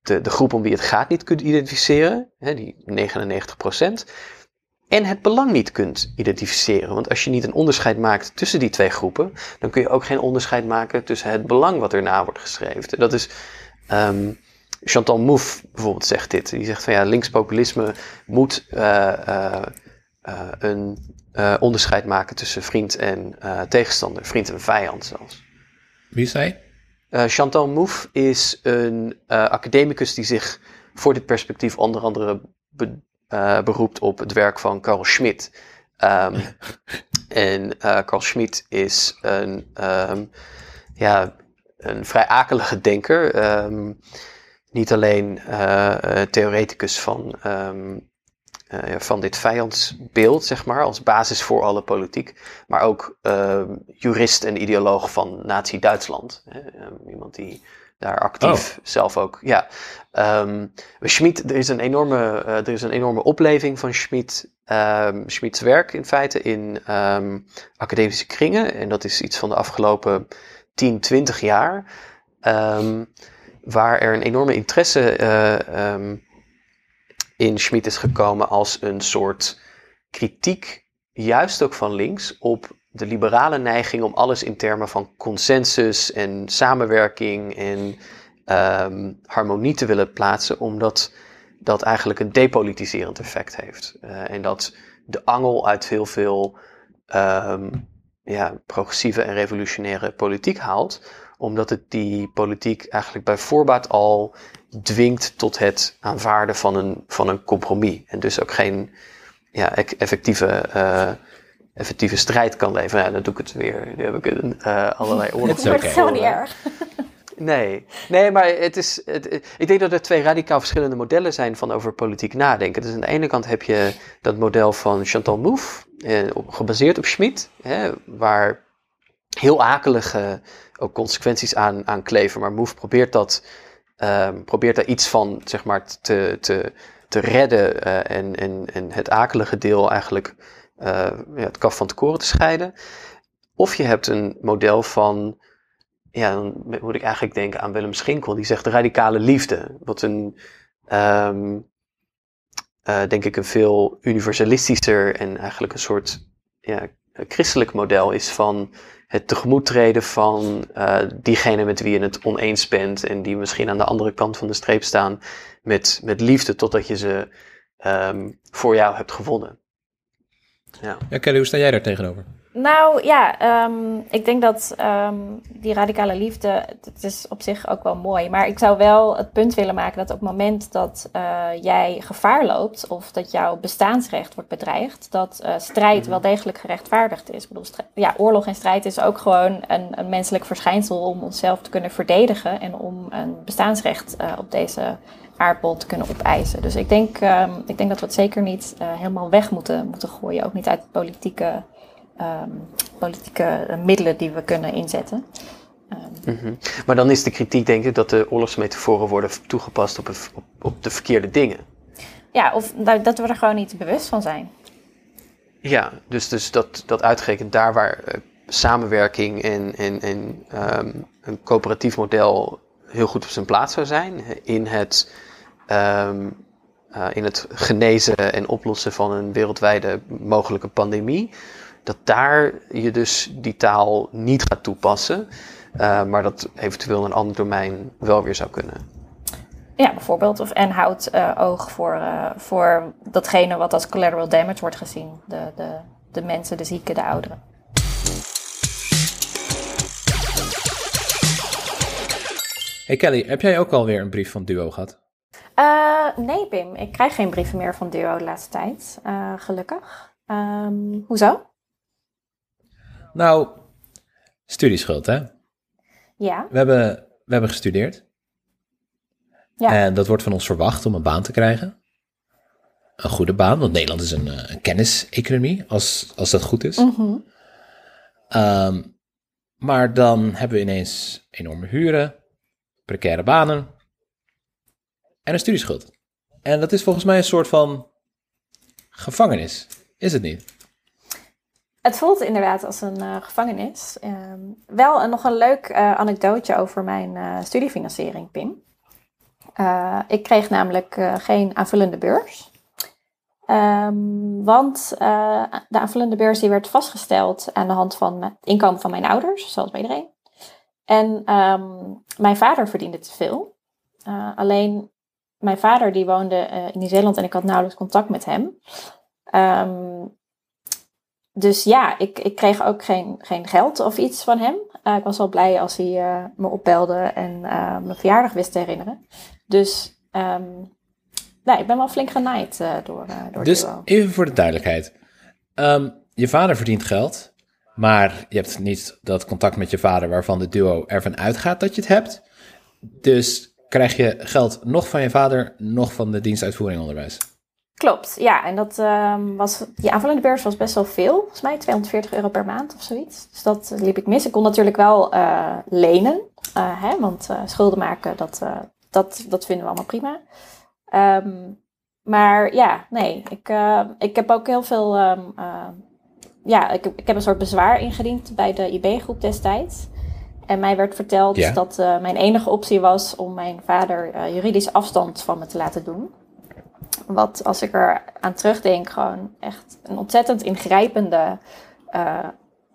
de, de groep om wie het gaat niet kunt identificeren, hè, die 99%, en het belang niet kunt identificeren. Want als je niet een onderscheid maakt tussen die twee groepen, dan kun je ook geen onderscheid maken tussen het belang wat erna wordt geschreven. Dat is. Um, Chantal Mouffe bijvoorbeeld zegt dit. Die zegt van ja, linkspopulisme moet uh, uh, uh, een onderscheid maken tussen vriend en tegenstander, vriend en vijand zelfs. Wie zei? Uh, Chantal Mouffe is een academicus die zich voor dit perspectief onder andere be, beroept op het werk van Carl Schmitt. Um, en Carl Schmitt is een, um, ja, een vrij akelige denker. Um, niet alleen theoreticus van uh, van dit vijandsbeeld, zeg maar, als basis voor alle politiek. Maar ook uh, jurist en ideoloog van Nazi-Duitsland. Um, iemand die daar actief oh. zelf ook. Ja. Um, Schmid, er is een enorme, er is een enorme opleving van Schmid. Um, Schmids werk in feite in academische kringen. En dat is iets van de afgelopen 10, 20 jaar. Waar er een enorme interesse in Schmid is gekomen als een soort kritiek, juist ook van links, op de liberale neiging om alles in termen van consensus en samenwerking en um, harmonie te willen plaatsen, omdat dat eigenlijk een depolitiserend effect heeft. Uh, en dat de angel uit heel veel um, ja, progressieve en revolutionaire politiek haalt, omdat het die politiek eigenlijk bij voorbaat al dwingt tot het aanvaarden van een, van een compromis. En dus ook geen ja, effectieve, uh, effectieve strijd kan leveren. Ja, dan doe ik het weer. Nu heb ik een, uh, allerlei oorlogen. Het wordt helemaal niet erg. Nee, nee, maar het is, het, ik denk dat er twee radicaal verschillende modellen zijn van over politiek nadenken. Dus aan de ene kant heb je dat model van Chantal Mouffe, eh, gebaseerd op Schmid, hè, waar heel akelige ook consequenties aan, aan kleven. Maar Mouffe probeert dat Um, probeert daar iets van zeg maar, te, te, te redden uh, en, en, en het akelige deel eigenlijk uh, ja, het kaf van het koren te scheiden. Of je hebt een model van, ja, dan moet ik eigenlijk denken aan Willem Schinkel, die zegt radicale liefde. Wat een, um, uh, denk ik, een veel universalistischer en eigenlijk een soort ja, christelijk model is van het tegemoettreden van uh, diegene met wie je het oneens bent en die misschien aan de andere kant van de streep staan met, met liefde totdat je ze um, voor jou hebt gewonnen. Ja. ja, Kelly, hoe sta jij daar tegenover? Nou ja, um, ik denk dat um, die radicale liefde, het is op zich ook wel mooi. Maar ik zou wel het punt willen maken dat op het moment dat uh, jij gevaar loopt of dat jouw bestaansrecht wordt bedreigd, dat uh, strijd wel degelijk gerechtvaardigd is. Ik bedoel, ja, oorlog en strijd is ook gewoon een, een, menselijk verschijnsel om onszelf te kunnen verdedigen en om een bestaansrecht uh, op deze aardbol te kunnen opeisen. Dus ik denk, um, ik denk dat we het zeker niet helemaal weg moeten, moeten gooien, ook niet uit politieke um, politieke middelen die we kunnen inzetten. Um, mm -hmm. Maar dan is de kritiek, denk ik, dat de oorlogsmetaforen worden toegepast op, het, op, op de verkeerde dingen. Ja, of dat we er gewoon niet bewust van zijn. Ja, dus, dus dat, dat uitgerekend daar waar uh, samenwerking en, en, en um, een coöperatief model heel goed op zijn plaats zou zijn. In het, um, uh, in het genezen en oplossen van een wereldwijde mogelijke pandemie dat daar je dus die taal niet gaat toepassen, uh, maar dat eventueel in een ander domein wel weer zou kunnen. Ja, bijvoorbeeld. Of, en houdt uh, oog voor, uh, voor datgene wat als collateral damage wordt gezien. De, de, de mensen, de zieken, de ouderen. Hey Kelly, heb jij ook alweer een brief van Duo gehad? Uh, nee, Pim. Ik krijg geen brieven meer van Duo de laatste tijd. gelukkig. Um, hoezo? Nou, studieschuld, hè? Ja. We hebben we hebben gestudeerd. Ja. En dat wordt van ons verwacht om een baan te krijgen. Een goede baan, want Nederland is een, eh, een kenniseconomie, als, als dat goed is. Mhm. Ehm, maar dan hebben we ineens enorme huren, precaire banen en een studieschuld. En dat is volgens mij een soort van gevangenis, is het niet? Het voelt inderdaad als een eh, gevangenis. Ehm, wel een, nog een leuk eh anekdootje over mijn eh, studiefinanciering, Pim. Ik kreeg namelijk geen aanvullende beurs. Ehm, want de aanvullende beurs die werd vastgesteld aan de hand van het inkomen van mijn ouders, zoals bij iedereen. En ehm, mijn vader verdiende te veel. Alleen mijn vader die woonde in Nieuw-Zeeland en ik had nauwelijks contact met hem. Dus ja, ik, ik kreeg ook geen, geen geld of iets van hem. Eh, ik was wel blij als hij eh, me opbelde en eh, mijn verjaardag wist te herinneren. Dus nee, ik ben wel flink genaaid door, door Dus Duo. even voor de duidelijkheid. Ehm, je vader verdient geld, maar je hebt niet dat contact met je vader waarvan de duo ervan uitgaat dat je het hebt. Dus krijg je geld nog van je vader, nog van de dienstuitvoering onderwijs. Klopt, ja. En dat ehm, was, die aanvullende beurs was best wel veel. Volgens mij 240 euro per maand of zoiets. Dus dat eh, liep ik mis. Ik kon natuurlijk wel eh, lenen. eh, hè, want schulden maken, dat, dat, dat vinden we allemaal prima. Ehm, maar ja, nee. Ik, ik heb ook heel veel... ehm, eh, ja, ik, heb- ik heb een soort bezwaar ingediend bij de IB-groep destijds. En mij werd verteld Ja. dat mijn enige optie was om mijn vader juridisch afstand van me te laten doen. Wat als ik er aan terugdenk, gewoon echt een ontzettend ingrijpende eh,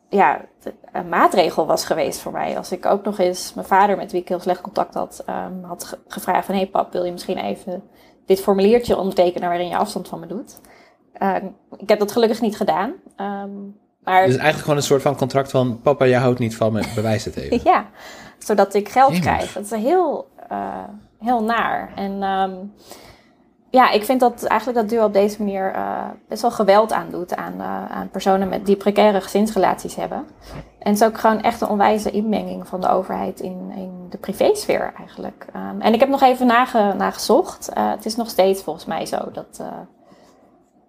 ja, een maatregel was geweest voor mij. Als ik ook nog eens mijn vader, met wie ik heel slecht contact had, ehm, had ge- gevraagd van... hé hey pap, wil je misschien even dit formuliertje ondertekenen waarin je afstand van me doet? Ehm, ik heb dat gelukkig niet gedaan. Ehm, maar Dus eigenlijk gewoon een soort van contract van papa, jij houdt niet van me, bewijs het even. ja, zodat ik geld Jemig. krijg. Dat is heel, eh, heel naar. En ja, ik vind dat eigenlijk dat duo op deze manier eh, best wel geweld aandoet aan, eh, aan personen met die precaire gezinsrelaties hebben. En het is ook gewoon echt een onwijze inmenging van de overheid in, in de privésfeer eigenlijk. Ehm, en ik heb nog even nage, nagezocht. Eh, het is nog steeds volgens mij zo dat, eh,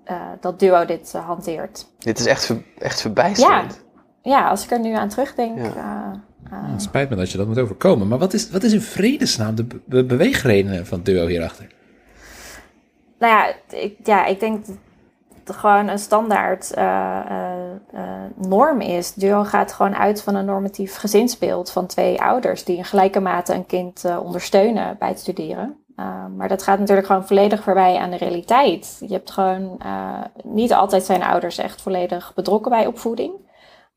eh, dat duo dit hanteert. Dit is echt, ver- echt verbijsterend. Ja, als ik er nu aan terugdenk. Ja. eh, eh, Het spijt me dat je dat moet overkomen. Maar wat is, wat is in vredesnaam de be- van het duo hierachter? Nou ja, ik, ja, ik denk dat het gewoon een standaard eh, eh, eh, norm is. Duo gaat gewoon uit van een normatief gezinsbeeld van twee ouders die in gelijke mate een kind ondersteunen bij het studeren. Maar dat gaat natuurlijk gewoon volledig voorbij aan de realiteit. Je hebt gewoon niet altijd zijn ouders echt volledig betrokken bij opvoeding.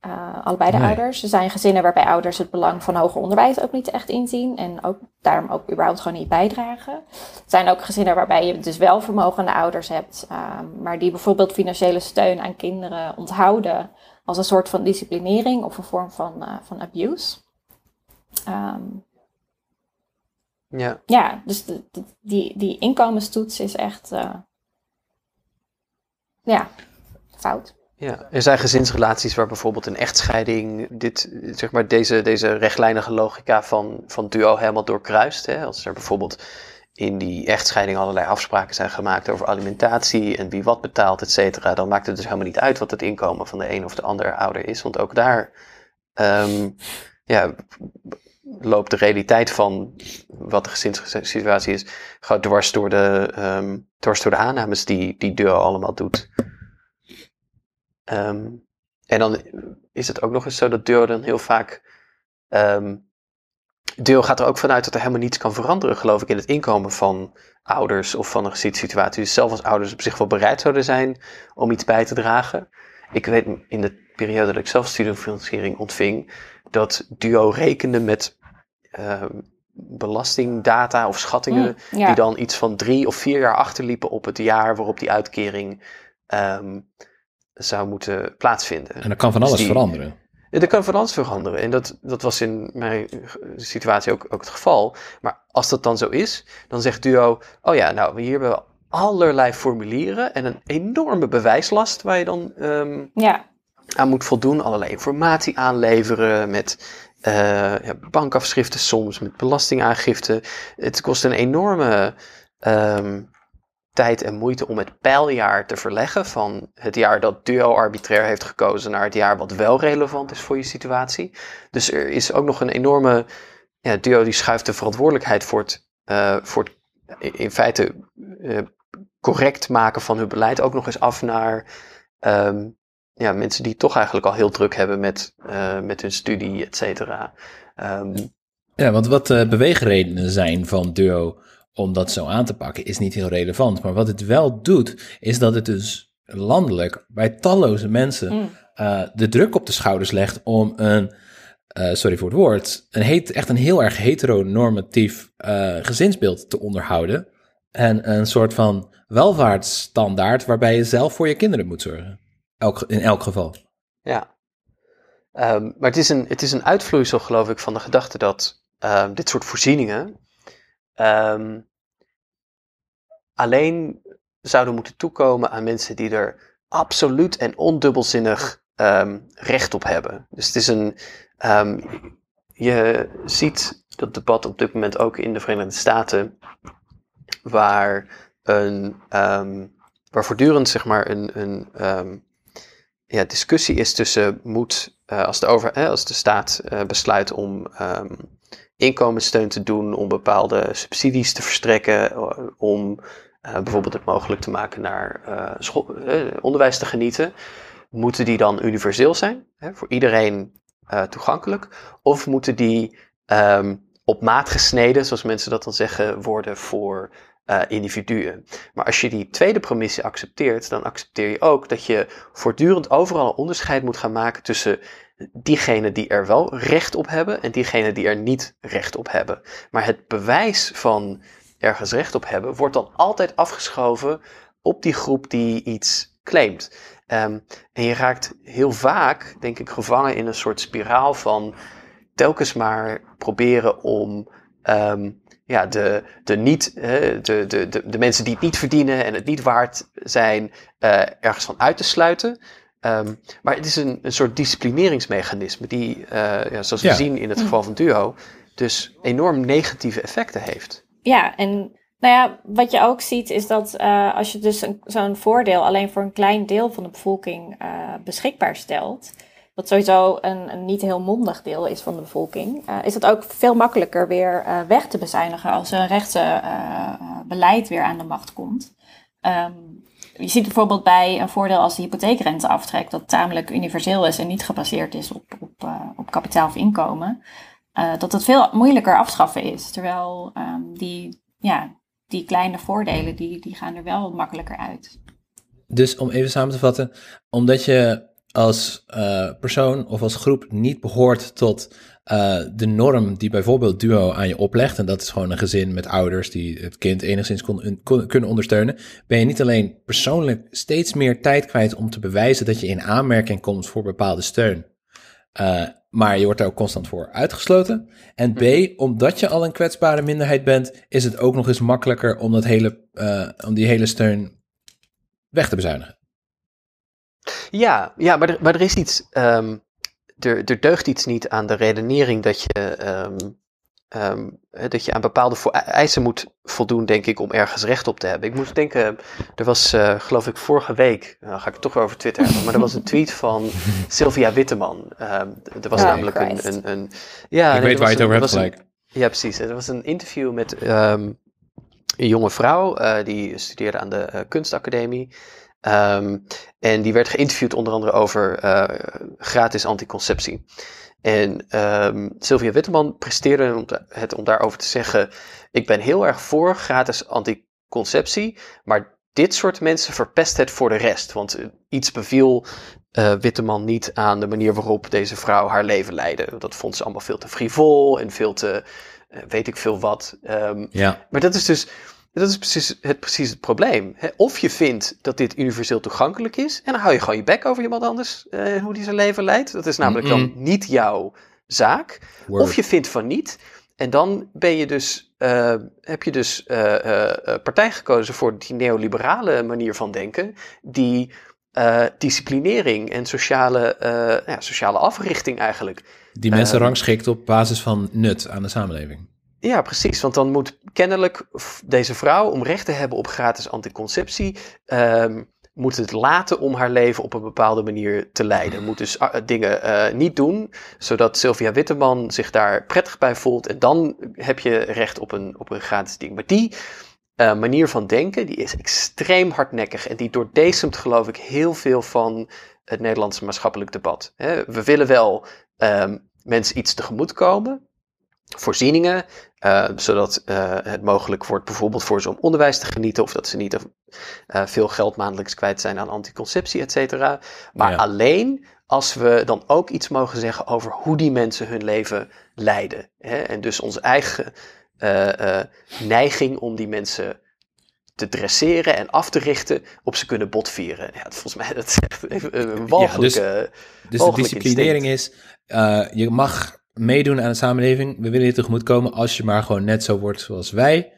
Uh, allebei de Nee. ouders. Er zijn gezinnen waarbij ouders het belang van hoger onderwijs ook niet echt inzien. En ook daarom ook überhaupt gewoon niet bijdragen. Er zijn ook gezinnen waarbij je dus wel vermogende ouders hebt. Uh, maar die bijvoorbeeld financiële steun aan kinderen onthouden. Als een soort van disciplinering of een vorm van, uh, van abuse. Um, Ja. ja, dus de, de, die, die inkomenstoets is echt. Uh, ja, fout. Ja, er zijn gezinsrelaties waar bijvoorbeeld een echtscheiding dit, zeg maar, deze, deze rechtlijnige logica van, van duo helemaal doorkruist. Hè? Als er bijvoorbeeld in die echtscheiding allerlei afspraken zijn gemaakt over alimentatie en wie wat betaalt, et cetera, dan maakt het dus helemaal niet uit wat het inkomen van de een of de ander ouder is. Want ook daar um, ja, loopt de realiteit van wat de gezinssituatie is, gewoon dwars door de, um, door de aannames die, die duo allemaal doet. Um, en dan is het ook nog eens zo dat Duo dan heel vaak. Um, Duo gaat er ook vanuit dat er helemaal niets kan veranderen, geloof ik, in het inkomen van ouders of van een gezinssituatie. Dus zelf als ouders op zich wel bereid zouden zijn om iets bij te dragen. Ik weet in de periode dat ik zelf studiefinanciering ontving, dat Duo rekende met um, belastingdata of schattingen, Mm, ja. die dan iets van drie of vier jaar achterliepen op het jaar waarop die uitkering zou moeten plaatsvinden. En dat kan van alles Dus die- veranderen. Ja, dat kan van alles veranderen. En dat, dat was in mijn situatie ook, ook het geval. Maar als dat dan zo is, dan zegt Duo: Oh ja, nou, hier hebben we allerlei formulieren en een enorme bewijslast waar je dan ehm, Ja, aan moet voldoen. Allerlei informatie aanleveren met eh, ja, bankafschriften soms, met belastingaangifte. Het kost een enorme ehm, tijd en moeite om het pijljaar te verleggen van het jaar dat Duo arbitrair heeft gekozen naar het jaar wat wel relevant is voor je situatie. Dus er is ook nog een enorme, ja, Duo die schuift de verantwoordelijkheid voor het, eh, voor het in feite eh, correct maken van hun beleid ook nog eens af naar ehm, ja, mensen die toch eigenlijk al heel druk hebben met, eh, met hun studie, et cetera. Ehm, Ja, want wat de beweegredenen zijn van Duo om dat zo aan te pakken, is niet heel relevant. Maar wat het wel doet, is dat het dus landelijk bij talloze mensen Mm. eh, de druk op de schouders legt om een, eh, sorry voor het woord, een heet, echt een heel erg heteronormatief eh, gezinsbeeld te onderhouden. En een soort van welvaartsstandaard waarbij je zelf voor je kinderen moet zorgen. Elk, in elk geval. Ja. Ehm, maar het is, een, het is een uitvloeisel, geloof ik, van de gedachte dat ehm, dit soort voorzieningen ehm, alleen zouden moeten toekomen aan mensen die er absoluut en ondubbelzinnig ehm, recht op hebben. Dus het is een. ehm, je ziet dat debat op dit moment ook in de Verenigde Staten, waar, een, waar voortdurend zeg maar een, een ja, discussie is tussen moet, eh, als, de over, als de staat eh, besluit om inkomenssteun te doen, om bepaalde subsidies te verstrekken, eh, om eh, bijvoorbeeld het mogelijk te maken naar eh, onderwijs te genieten, moeten die dan universeel zijn, hè, voor iedereen toegankelijk, of moeten die ehm, op maat gesneden, zoals mensen dat dan zeggen, worden voor individuen. Maar als je die tweede premisse accepteert, dan accepteer je ook dat je voortdurend overal een onderscheid moet gaan maken tussen diegenen die er wel recht op hebben en diegenen die er niet recht op hebben. Maar het bewijs van ergens recht op hebben wordt dan altijd afgeschoven op die groep die iets claimt. Ehm, en je raakt heel vaak, denk ik, gevangen in een soort spiraal van telkens maar proberen om ehm, ja, de, de, niet, de, de, de, de mensen die het niet verdienen en het niet waard zijn, eh, ergens van uit te sluiten. Ehm, maar het is een, een soort disciplineringsmechanisme die, eh, ja, zoals we Ja. zien in het geval van Duo, dus enorm negatieve effecten heeft. Ja, en nou ja, wat je ook ziet is dat eh, als je dus zo'n voordeel alleen voor een klein deel van de bevolking eh, beschikbaar stelt, wat sowieso een, een niet heel mondig deel is van de bevolking, eh, is het ook veel makkelijker weer eh, weg te bezuinigen als een rechtse eh, beleid weer aan de macht komt. Ehm, je ziet bijvoorbeeld bij een voordeel als de hypotheekrenteaftrek, dat tamelijk universeel is en niet gebaseerd is op, op, eh, op kapitaal of inkomen, eh, dat het veel moeilijker afschaffen is. Terwijl ehm, die, ja, die kleine voordelen, die, die gaan er wel makkelijker uit. Dus om even samen te vatten, omdat je als eh, persoon of als groep niet behoort tot eh, de norm die bijvoorbeeld Duo aan je oplegt, en dat is gewoon een gezin met ouders die het kind enigszins kon, kon- kunnen ondersteunen, ben je niet alleen persoonlijk steeds meer tijd kwijt om te bewijzen dat je in aanmerking komt voor bepaalde steun, eh, maar je wordt er ook constant voor uitgesloten. En B, omdat je al een kwetsbare minderheid bent, is het ook nog eens makkelijker om, dat hele, eh, om die hele steun weg te bezuinigen. Ja, ja maar, er, maar er is iets. ehm, er, er deugt iets niet aan de redenering dat je, ehm, ehm, eh, dat je aan bepaalde vo- eisen moet voldoen, denk ik, om ergens recht op te hebben. Ik moest denken, er was, eh, geloof ik, vorige week, nou ga ik het toch weer over Twitter hebben, maar er was een tweet van Sylvia Witteman. Ehm, er was Oh, namelijk een, een, een. Ja, ik nee, weet waar je het over hebt een- gelijk. ja, precies. Er was een interview met ehm, een jonge vrouw eh, die studeerde aan de eh, kunstacademie. Ehm, en die werd geïnterviewd onder andere over eh, gratis anticonceptie. En ehm, Sylvia Witteman presteerde het om daarover te zeggen: Ik ben heel erg voor gratis anticonceptie, maar dit soort mensen verpest het voor de rest. Want eh, iets beviel eh Witteman niet aan de manier waarop deze vrouw haar leven leidde. Dat vond ze allemaal veel te frivol en veel te weet ik veel wat. Ehm, Ja, maar dat is dus dat is precies het, precies het probleem. Of je vindt dat dit universeel toegankelijk is, en dan hou je gewoon je bek over iemand anders, eh, hoe die zijn leven leidt. Dat is namelijk dan niet jouw zaak. word. Of je vindt van niet. En dan ben je dus, eh, heb je dus eh, partij gekozen voor die neoliberale manier van denken, die disciplinering en sociale, eh, ja, sociale africhting eigenlijk. Die mensen Ehm. rangschikt op basis van nut aan de samenleving. Ja, precies. Want dan moet kennelijk deze vrouw, om recht te hebben op gratis anticonceptie, ehm, moet het laten om haar leven op een bepaalde manier te leiden. Moet dus ah, dingen eh, niet doen, zodat Sylvia Witteman zich daar prettig bij voelt. En dan heb je recht op een, op een gratis ding. Maar die eh, manier van denken, die is extreem hardnekkig. En die doordesemt, geloof ik, heel veel van het Nederlandse maatschappelijk debat. We willen wel ehm, mensen iets tegemoetkomen, voorzieningen, eh, zodat eh, het mogelijk wordt bijvoorbeeld voor ze om onderwijs te genieten of dat ze niet eh, veel geld maandelijks kwijt zijn aan anticonceptie, et cetera. Maar Ja. alleen als we dan ook iets mogen zeggen over hoe die mensen hun leven leiden. Hè? En dus onze eigen neiging om die mensen te dresseren en af te richten, op ze kunnen botvieren. Ja, volgens mij dat is echt een walgelijke... Dus de Mogelijk disciplinering is, je mag meedoen aan de samenleving. We willen je tegemoet komen als je maar gewoon net zo wordt zoals wij.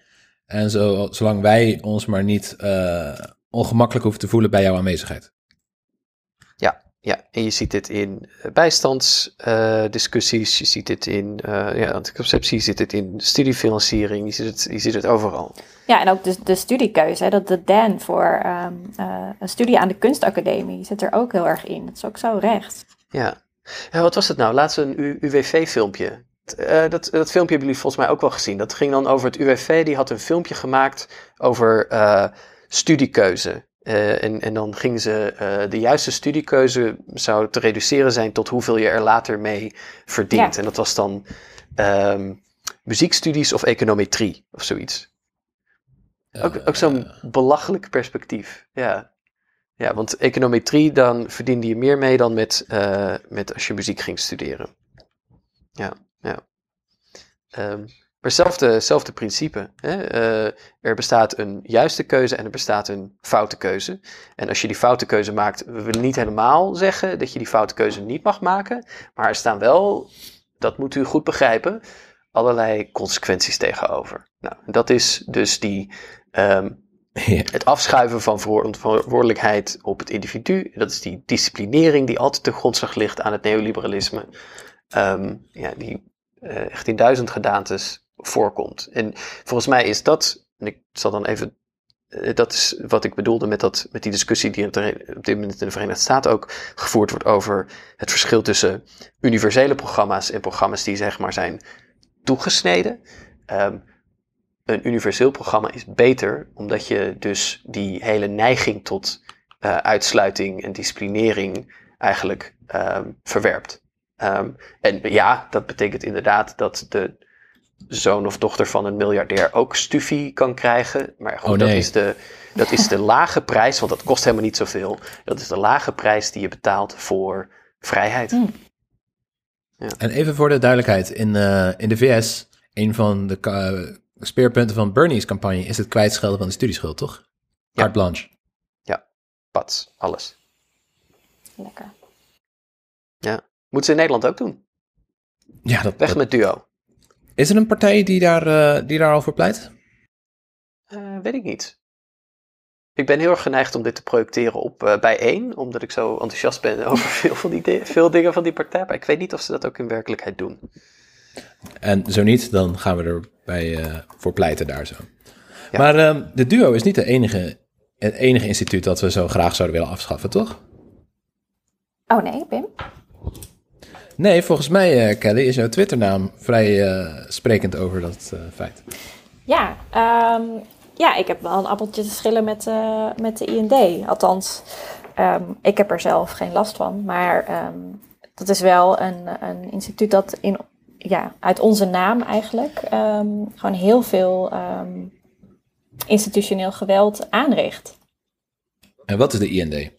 En zo, zolang wij ons maar niet eh, ongemakkelijk hoeven te voelen bij jouw aanwezigheid. Ja, en je ziet dit in bijstandsdiscussies, je ziet dit in eh ja, anticonceptie, je ziet dit in studiefinanciering, je ziet het, je ziet het overal. Ja, en ook de, de studiekeuze. Hè, dat de Dan voor ehm, eh, een studie aan de kunstacademie zit er ook heel erg in. Dat is ook zo recht. Ja. Ja wat was het nou? Laatst een UWV-filmpje. Eh, dat, dat filmpje hebben jullie volgens mij ook wel gezien. Dat ging dan over het UWV, die had een filmpje gemaakt over eh, studiekeuze. Eh, en, en dan gingen ze, eh, de juiste studiekeuze zou te reduceren zijn tot hoeveel je er later mee verdient. Ja. En dat was dan ehm, muziekstudies of econometrie of zoiets. Ook, ook zo'n belachelijk perspectief. Ja. Ja, want econometrie, dan verdiende je meer mee dan met, eh, met als je muziek ging studeren. Ja, ja. Ehm, maar hetzelfde, principe. Hè? Eh, er bestaat een juiste keuze en er bestaat een foute keuze. En als je die foute keuze maakt, we willen niet helemaal zeggen dat je die foute keuze niet mag maken. Maar er staan wel, dat moet u goed begrijpen, allerlei consequenties tegenover. Nou, dat is dus die ehm, Het afschuiven van verantwo- verantwoordelijkheid op het individu. Dat is die disciplinering die altijd ten grondslag ligt aan het neoliberalisme. Ehm, ja, die eh, echt in duizend gedaantes voorkomt. En volgens mij is dat, en ik zal dan even, eh, dat is wat ik bedoelde met, dat, met die discussie die op dit moment in de Verenigde Staten ook gevoerd wordt over het verschil tussen universele programma's en programma's die zeg maar zijn toegesneden. Ehm, een universeel programma is beter, omdat je dus die hele neiging tot eh, uitsluiting en disciplinering eigenlijk ehm, verwerpt. Ehm, en ja, dat betekent inderdaad dat de zoon of dochter van een miljardair ook stufie kan krijgen. Maar goed, Oh, dat, is de, dat is de lage prijs, want dat kost helemaal niet zoveel. Dat is de lage prijs die je betaalt voor vrijheid. Mm. En even voor de duidelijkheid, in, eh, in de VS, een van de speerpunten van Bernie's campagne is het kwijtschelden van de studieschuld, toch? Ja. Carte blanche. Pats, alles. Lekker. Moeten ze in Nederland ook doen. Ja, dat, Weg dat- met duo. Is er een partij die daar, eh, die daar al voor pleit? Eh, weet ik niet. Ik ben heel erg geneigd om dit te projecteren op eh bijeen, omdat ik zo enthousiast ben over veel, van die di- veel dingen van die partij. Maar ik weet niet of ze dat ook in werkelijkheid doen. En zo niet, dan gaan we er bij voor pleiten daar zo. Ja. Maar ehm, de duo is niet de enige, het enige instituut dat we zo graag zouden willen afschaffen, toch? Oh nee, Pim? Nee, volgens mij, eh, Kelly, is jouw Twitternaam vrij eh, sprekend over dat feit. Ja, ehm, ja, ik heb wel een appeltje te schillen met, met de IND. Althans, ehm, ik heb er zelf geen last van. Maar dat is wel een, een instituut dat in, ja, uit onze naam eigenlijk ehm, gewoon heel veel ehm, institutioneel geweld aanricht. En wat is de IND? En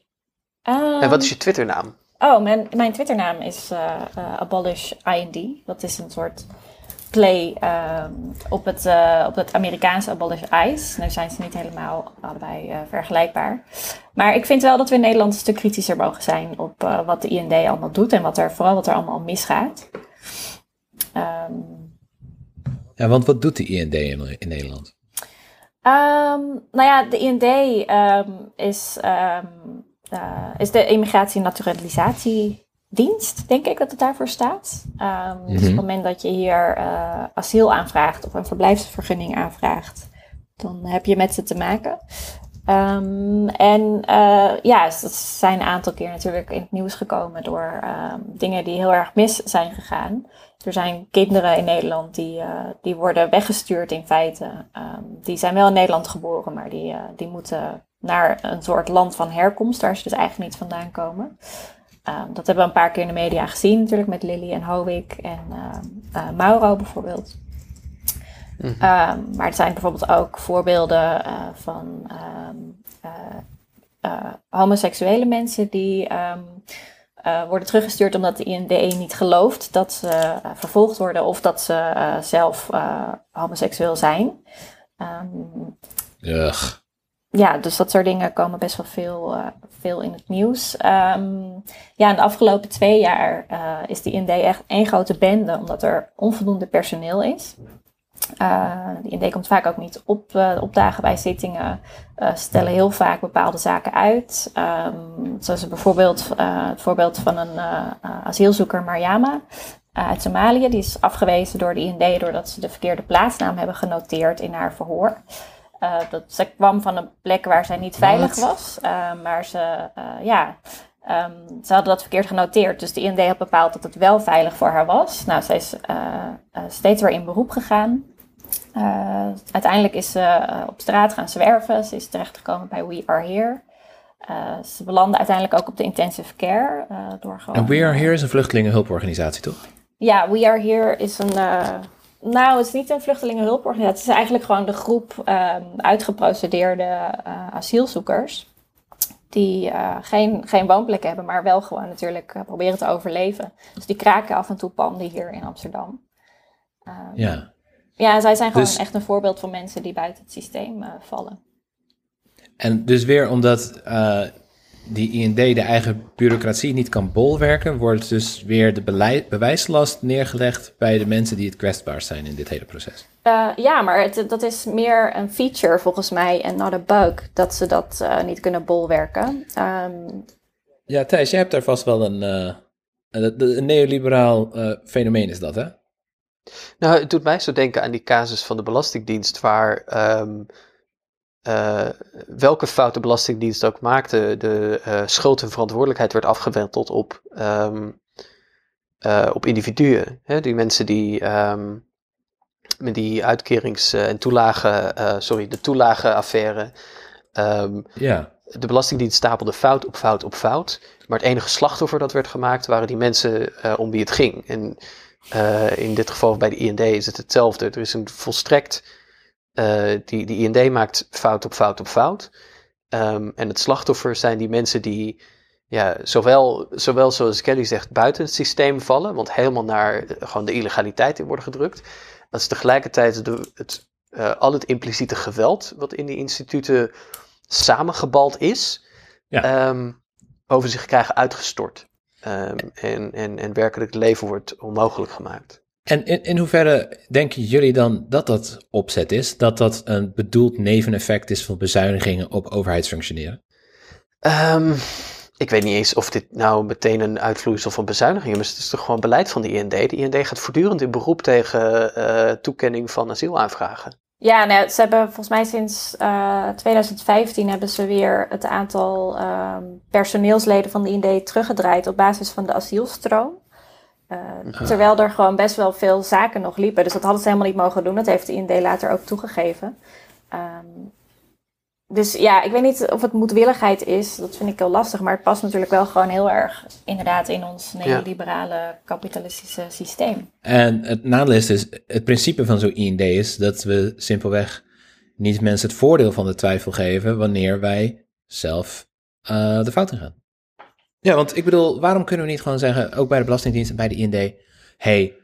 Ehm, wat is je Twitternaam? Oh, mijn, mijn Twitternaam is eh, eh, Abolish IND. Dat is een soort play ehm, op, het, eh, op het Amerikaanse Abolish ICE. Nu zijn ze niet helemaal allebei eh, vergelijkbaar. Maar ik vind wel dat we in Nederland een stuk kritischer mogen zijn op eh, wat de IND allemaal doet en wat er, vooral wat er allemaal misgaat. Ehm, Ja, want wat doet de IND in, in Nederland? Ehm, nou ja, de IND ehm, is eh, is de Immigratie- en Naturalisatiedienst, denk ik dat het daarvoor staat. Dus op het Mhm. moment dat je hier eh, asiel aanvraagt of een verblijfsvergunning aanvraagt, dan heb je met ze te maken. En eh, ja, dat zijn een aantal keer natuurlijk in het nieuws gekomen door dingen die heel erg mis zijn gegaan. Er zijn kinderen in Nederland die, eh, die worden weggestuurd in feite. Ehm, die zijn wel in Nederland geboren, maar die, eh, die moeten naar een soort land van herkomst, waar ze dus eigenlijk niet vandaan komen. Ehm, dat hebben we een paar keer in de media gezien, natuurlijk met Lily en Howick en eh, Mauro bijvoorbeeld. Ehm, maar er zijn bijvoorbeeld ook voorbeelden van homoseksuele mensen die eh, worden teruggestuurd omdat de INDE niet gelooft dat ze eh, vervolgd worden of dat ze eh, zelf homoseksueel zijn. Ugh. ja, dus dat soort dingen komen best wel veel, veel in het nieuws. Ehm, ja, in de afgelopen twee jaar is de IND echt één grote bende, omdat er onvoldoende personeel is. De IND komt vaak ook niet op, opdagen bij zittingen, eh, stellen heel vaak bepaalde zaken uit. Ehm, zoals bijvoorbeeld eh, het voorbeeld van een eh, asielzoeker, Mariama, uit Somalië. Die is afgewezen door de IND doordat ze de verkeerde plaatsnaam hebben genoteerd in haar verhoor. Dat, ze kwam van een plek waar zij niet veilig was. maar ze, ja, ehm, ze hadden dat verkeerd genoteerd. Dus de IND had bepaald dat het wel veilig voor haar was. Nou, zij is steeds weer in beroep gegaan. Eh, uiteindelijk is ze eh, op straat gaan zwerven. Ze is terechtgekomen bij We Are Here. Eh, ze belandde uiteindelijk ook op de intensive care. door gewoon, En We Are Here is een vluchtelingenhulporganisatie, toch? ja, We Are Here is een. nou, het is niet een vluchtelingenhulporganisatie. Het is eigenlijk gewoon de groep uitgeprocedeerde asielzoekers. Die geen, geen woonplek hebben, maar wel gewoon natuurlijk proberen te overleven. Dus die kraken af en toe panden hier in Amsterdam. Ehm, Ja. Ja, zij zijn gewoon Dus- echt een voorbeeld van mensen die buiten het systeem eh, vallen. En dus weer omdat eh, die IND de eigen bureaucratie niet kan bolwerken, wordt dus weer de beleid, bewijslast neergelegd bij de mensen die het kwetsbaarst zijn in dit hele proces. Eh, ja, maar het, dat is meer een feature volgens mij en not a bug dat ze dat niet kunnen bolwerken. Ehm, Ja, Thijs, jij hebt daar vast wel een, een, een neoliberaal fenomeen is dat, hè? Nou, het doet mij zo denken aan die casus van de Belastingdienst, waar ehm, eh, welke fout de Belastingdienst ook maakte, de eh, schuld en verantwoordelijkheid werd afgewenteld op, ehm, eh, op individuen. Hè? Die mensen die ehm, met die uitkerings- en toelagen, sorry, de toelagenaffaire. Ja. de Belastingdienst stapelde fout op fout op fout. Maar het enige slachtoffer dat werd gemaakt waren die mensen om wie het ging. En eh, in dit geval bij de IND is het hetzelfde. Er is een volstrekt. eh, die, die IND maakt fout op fout op fout. Ehm, en het slachtoffer zijn die mensen die. Ja, zowel, zowel zoals Kelly zegt, buiten het systeem vallen, want helemaal naar eh, gewoon de illegaliteit in worden gedrukt. Als tegelijkertijd de, het, al het impliciete geweld wat in die instituten samengebald is, Ja. ehm, over zich krijgen uitgestort. Ehm, en, en, en werkelijk leven wordt onmogelijk gemaakt. En in, in hoeverre denken jullie dan dat dat opzet is? Dat dat een bedoeld neveneffect is van bezuinigingen op overheidsfunctioneren? Ehm, ik weet niet eens of dit nou meteen een uitvloeisel van bezuinigingen is. Het is toch gewoon beleid van de IND. De IND gaat voortdurend in beroep tegen eh, toekenning van asielaanvragen. Ja, nou, ze hebben volgens mij sinds eh, 2015 hebben ze weer het aantal ehm, personeelsleden van de IND teruggedraaid op basis van de asielstroom. Eh, Terwijl er gewoon best wel veel zaken nog liepen. Dus dat hadden ze helemaal niet mogen doen. Dat heeft de IND later ook toegegeven. Dus ja, ik weet niet of het moedwilligheid is. Dat vind ik heel lastig. Maar het past natuurlijk wel gewoon heel erg inderdaad in ons neoliberale kapitalistische systeem. En het nadeel is dus, het principe van zo'n IND is dat we simpelweg niet mensen het voordeel van de twijfel geven wanneer wij zelf eh, de fout in gaan. Ja, want ik bedoel, waarom kunnen we niet gewoon zeggen, ook bij de Belastingdienst en bij de IND, hey,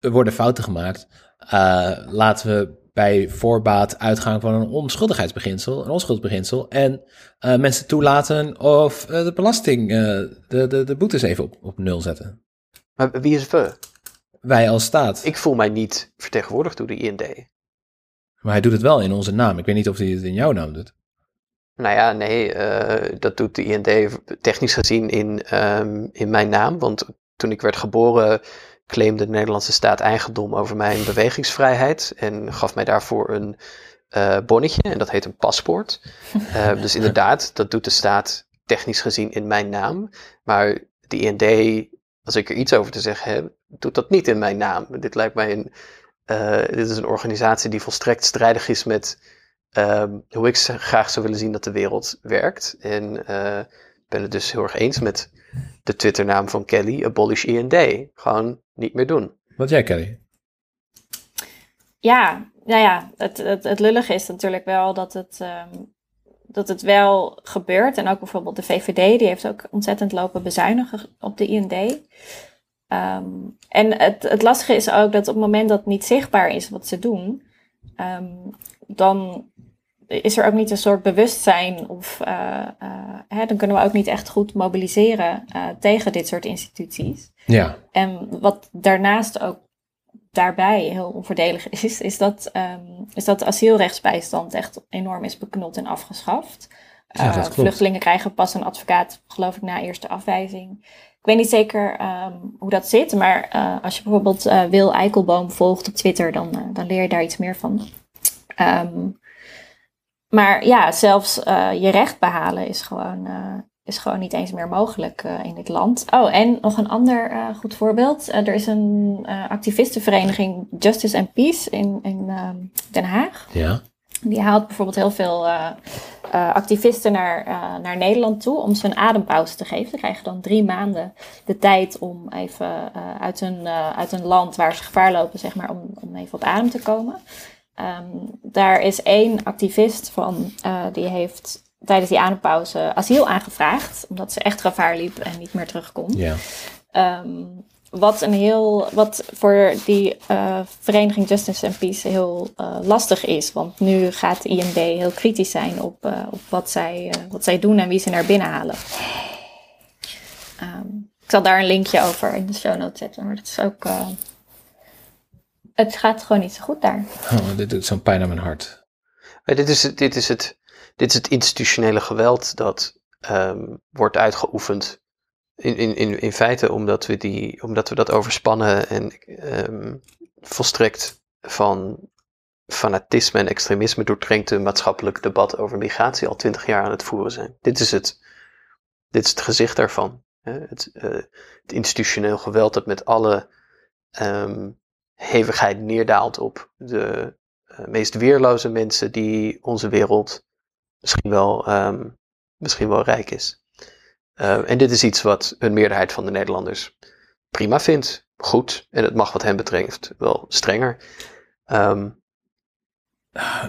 er worden fouten gemaakt, eh, laten we bij voorbaat uitgaan van een onschuldigheidsbeginsel, een onschuldsbeginsel, en eh, mensen toelaten of eh, de belasting, eh, de, de, de boetes even op, op nul zetten. Maar wie is we? Wij als staat. Ik voel mij niet vertegenwoordigd door de IND. Maar hij doet het wel in onze naam. Ik weet niet of hij het in jouw naam doet. Nou ja, nee, dat doet de IND technisch gezien in, ehm, in mijn naam. Want toen ik werd geboren claimde de Nederlandse staat eigendom over mijn bewegingsvrijheid. En gaf mij daarvoor een eh, bonnetje en dat heet een paspoort. Eh, dus inderdaad, dat doet de staat technisch gezien in mijn naam. Maar de IND, als ik er iets over te zeggen heb, doet dat niet in mijn naam. Dit lijkt mij een, eh, dit is een organisatie die volstrekt strijdig is met ehm, hoe ik ze graag zou willen zien dat de wereld werkt. En ben het dus heel erg eens met de Twitternaam van Kelly, Abolish IND. Gewoon niet meer doen. Wat jij, Kelly? Ja, nou ja, het, het, het lullige is natuurlijk wel dat het, ehm, dat het wel gebeurt. En ook bijvoorbeeld de VVD, die heeft ook ontzettend lopen bezuinigen op de IND. Ehm, en het, het lastige is ook dat op het moment dat het niet zichtbaar is wat ze doen, ehm, dan is er ook niet een soort bewustzijn of uh, hè, dan kunnen we ook niet echt goed mobiliseren uh, tegen dit soort instituties. Ja. En wat daarnaast ook daarbij heel onvoordelig is, is dat, um, is dat de asielrechtsbijstand echt enorm is beknot en afgeschaft. Ja, vluchtelingen krijgen pas een advocaat, geloof ik, na eerste afwijzing. Ik weet niet zeker um, hoe dat zit, maar uh, als je bijvoorbeeld uh, Wil Eikelboom volgt op Twitter, dan, dan leer je daar iets meer van. Um, maar ja, zelfs uh, je recht behalen is gewoon, uh, is gewoon niet eens meer mogelijk uh, in dit land. Oh, en nog een ander goed voorbeeld. er is een activistenvereniging Justice and Peace in, in ehm, Den Haag. Ja. Die haalt bijvoorbeeld heel veel activisten naar, naar Nederland toe om ze een adempauze te geven. Ze krijgen dan drie maanden de tijd om even uit, een, uit een land waar ze gevaar lopen, zeg maar, om, om even op adem te komen. Um, daar is één activist van, uh, die heeft tijdens die adempauze asiel aangevraagd, omdat ze echt gevaar liep en niet meer terug kon. Ja. Um, wat, een heel, wat voor die uh, vereniging Justice and Peace heel uh, lastig is. Want nu gaat de IND heel kritisch zijn op, uh, op wat, zij, wat zij doen en wie ze naar binnen halen. Um, ik zal daar een linkje over in de show notes zetten. Maar dat is ook het gaat gewoon niet zo goed daar. Oh, dit doet zo'n pijn aan mijn hart. Maar dit, is, dit, is het, dit is het institutionele geweld dat um, wordt uitgeoefend. In, in, in, in feite omdat we, die, omdat we dat overspannen en um, volstrekt van fanatisme en extremisme doordrenkte maatschappelijk debat over migratie al twintig jaar aan het voeren zijn. Dit is het, dit is het gezicht daarvan. Hè? Het, uh, het institutioneel geweld dat met alle um, hevigheid neerdaalt op de uh, meest weerloze mensen die onze wereld misschien wel, um, misschien wel rijk is. Uh, en dit is iets wat een meerderheid van de Nederlanders prima vindt, goed, en het mag wat hen betreft wel strenger. Um,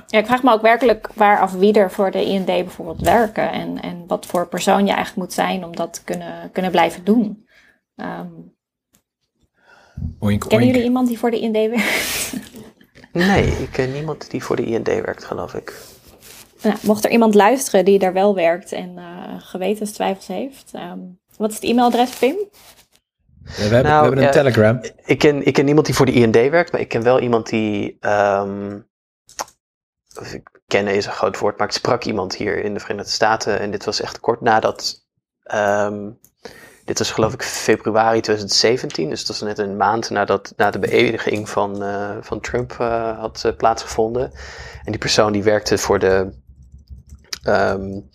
ja, ik vraag me ook werkelijk waar af wie er voor de IND bijvoorbeeld werken en, en wat voor persoon je eigenlijk moet zijn om dat te kunnen, kunnen blijven doen. Oink, Kennen oink. jullie iemand die voor de IND werkt? Nee, ik ken niemand die voor de IND werkt, geloof ik. Nou, mocht er iemand luisteren die daar wel werkt en uh, gewetenstwijfels heeft, um, wat is het e-mailadres, Pim? Ja, we, hebben, nou, we hebben een ja, Telegram. Ik ken, ik ken niemand die voor de IND werkt, maar ik ken wel iemand die. Um, kennen is een groot woord, maar ik sprak iemand hier in de Verenigde Staten en dit was echt kort nadat. Um, dit was geloof ik februari 2017, dus dat was net een maand nadat na de beëdiging van, uh, van Trump uh, had uh, plaatsgevonden. En die persoon die werkte voor de, um,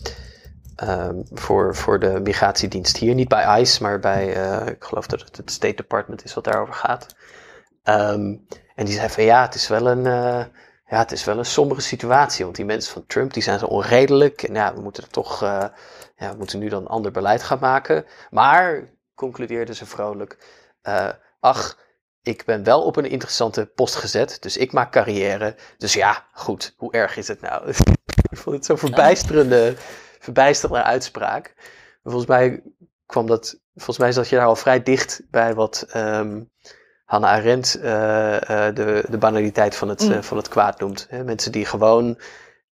um, voor, voor de migratiedienst hier. Niet bij ICE, maar bij, ik geloof dat het het State Department is wat daarover gaat. Um, en die zei van ja, het is wel een, ja, het is wel een sombere situatie. Want die mensen van Trump die zijn zo onredelijk. En ja, we moeten er toch ja, we moeten nu dan ander beleid gaan maken. Maar, concludeerde ze vrolijk, uh, ach, ik ben wel op een interessante post gezet, dus ik maak carrière. Dus ja, goed, hoe erg is het nou? ik vond het zo'n verbijsterende, verbijsterende uitspraak. Volgens mij kwam dat, volgens mij zat je daar al vrij dicht bij wat um, Hannah Arendt uh, uh, de, de banaliteit van het, mm. van het kwaad noemt. Hè? Mensen die gewoon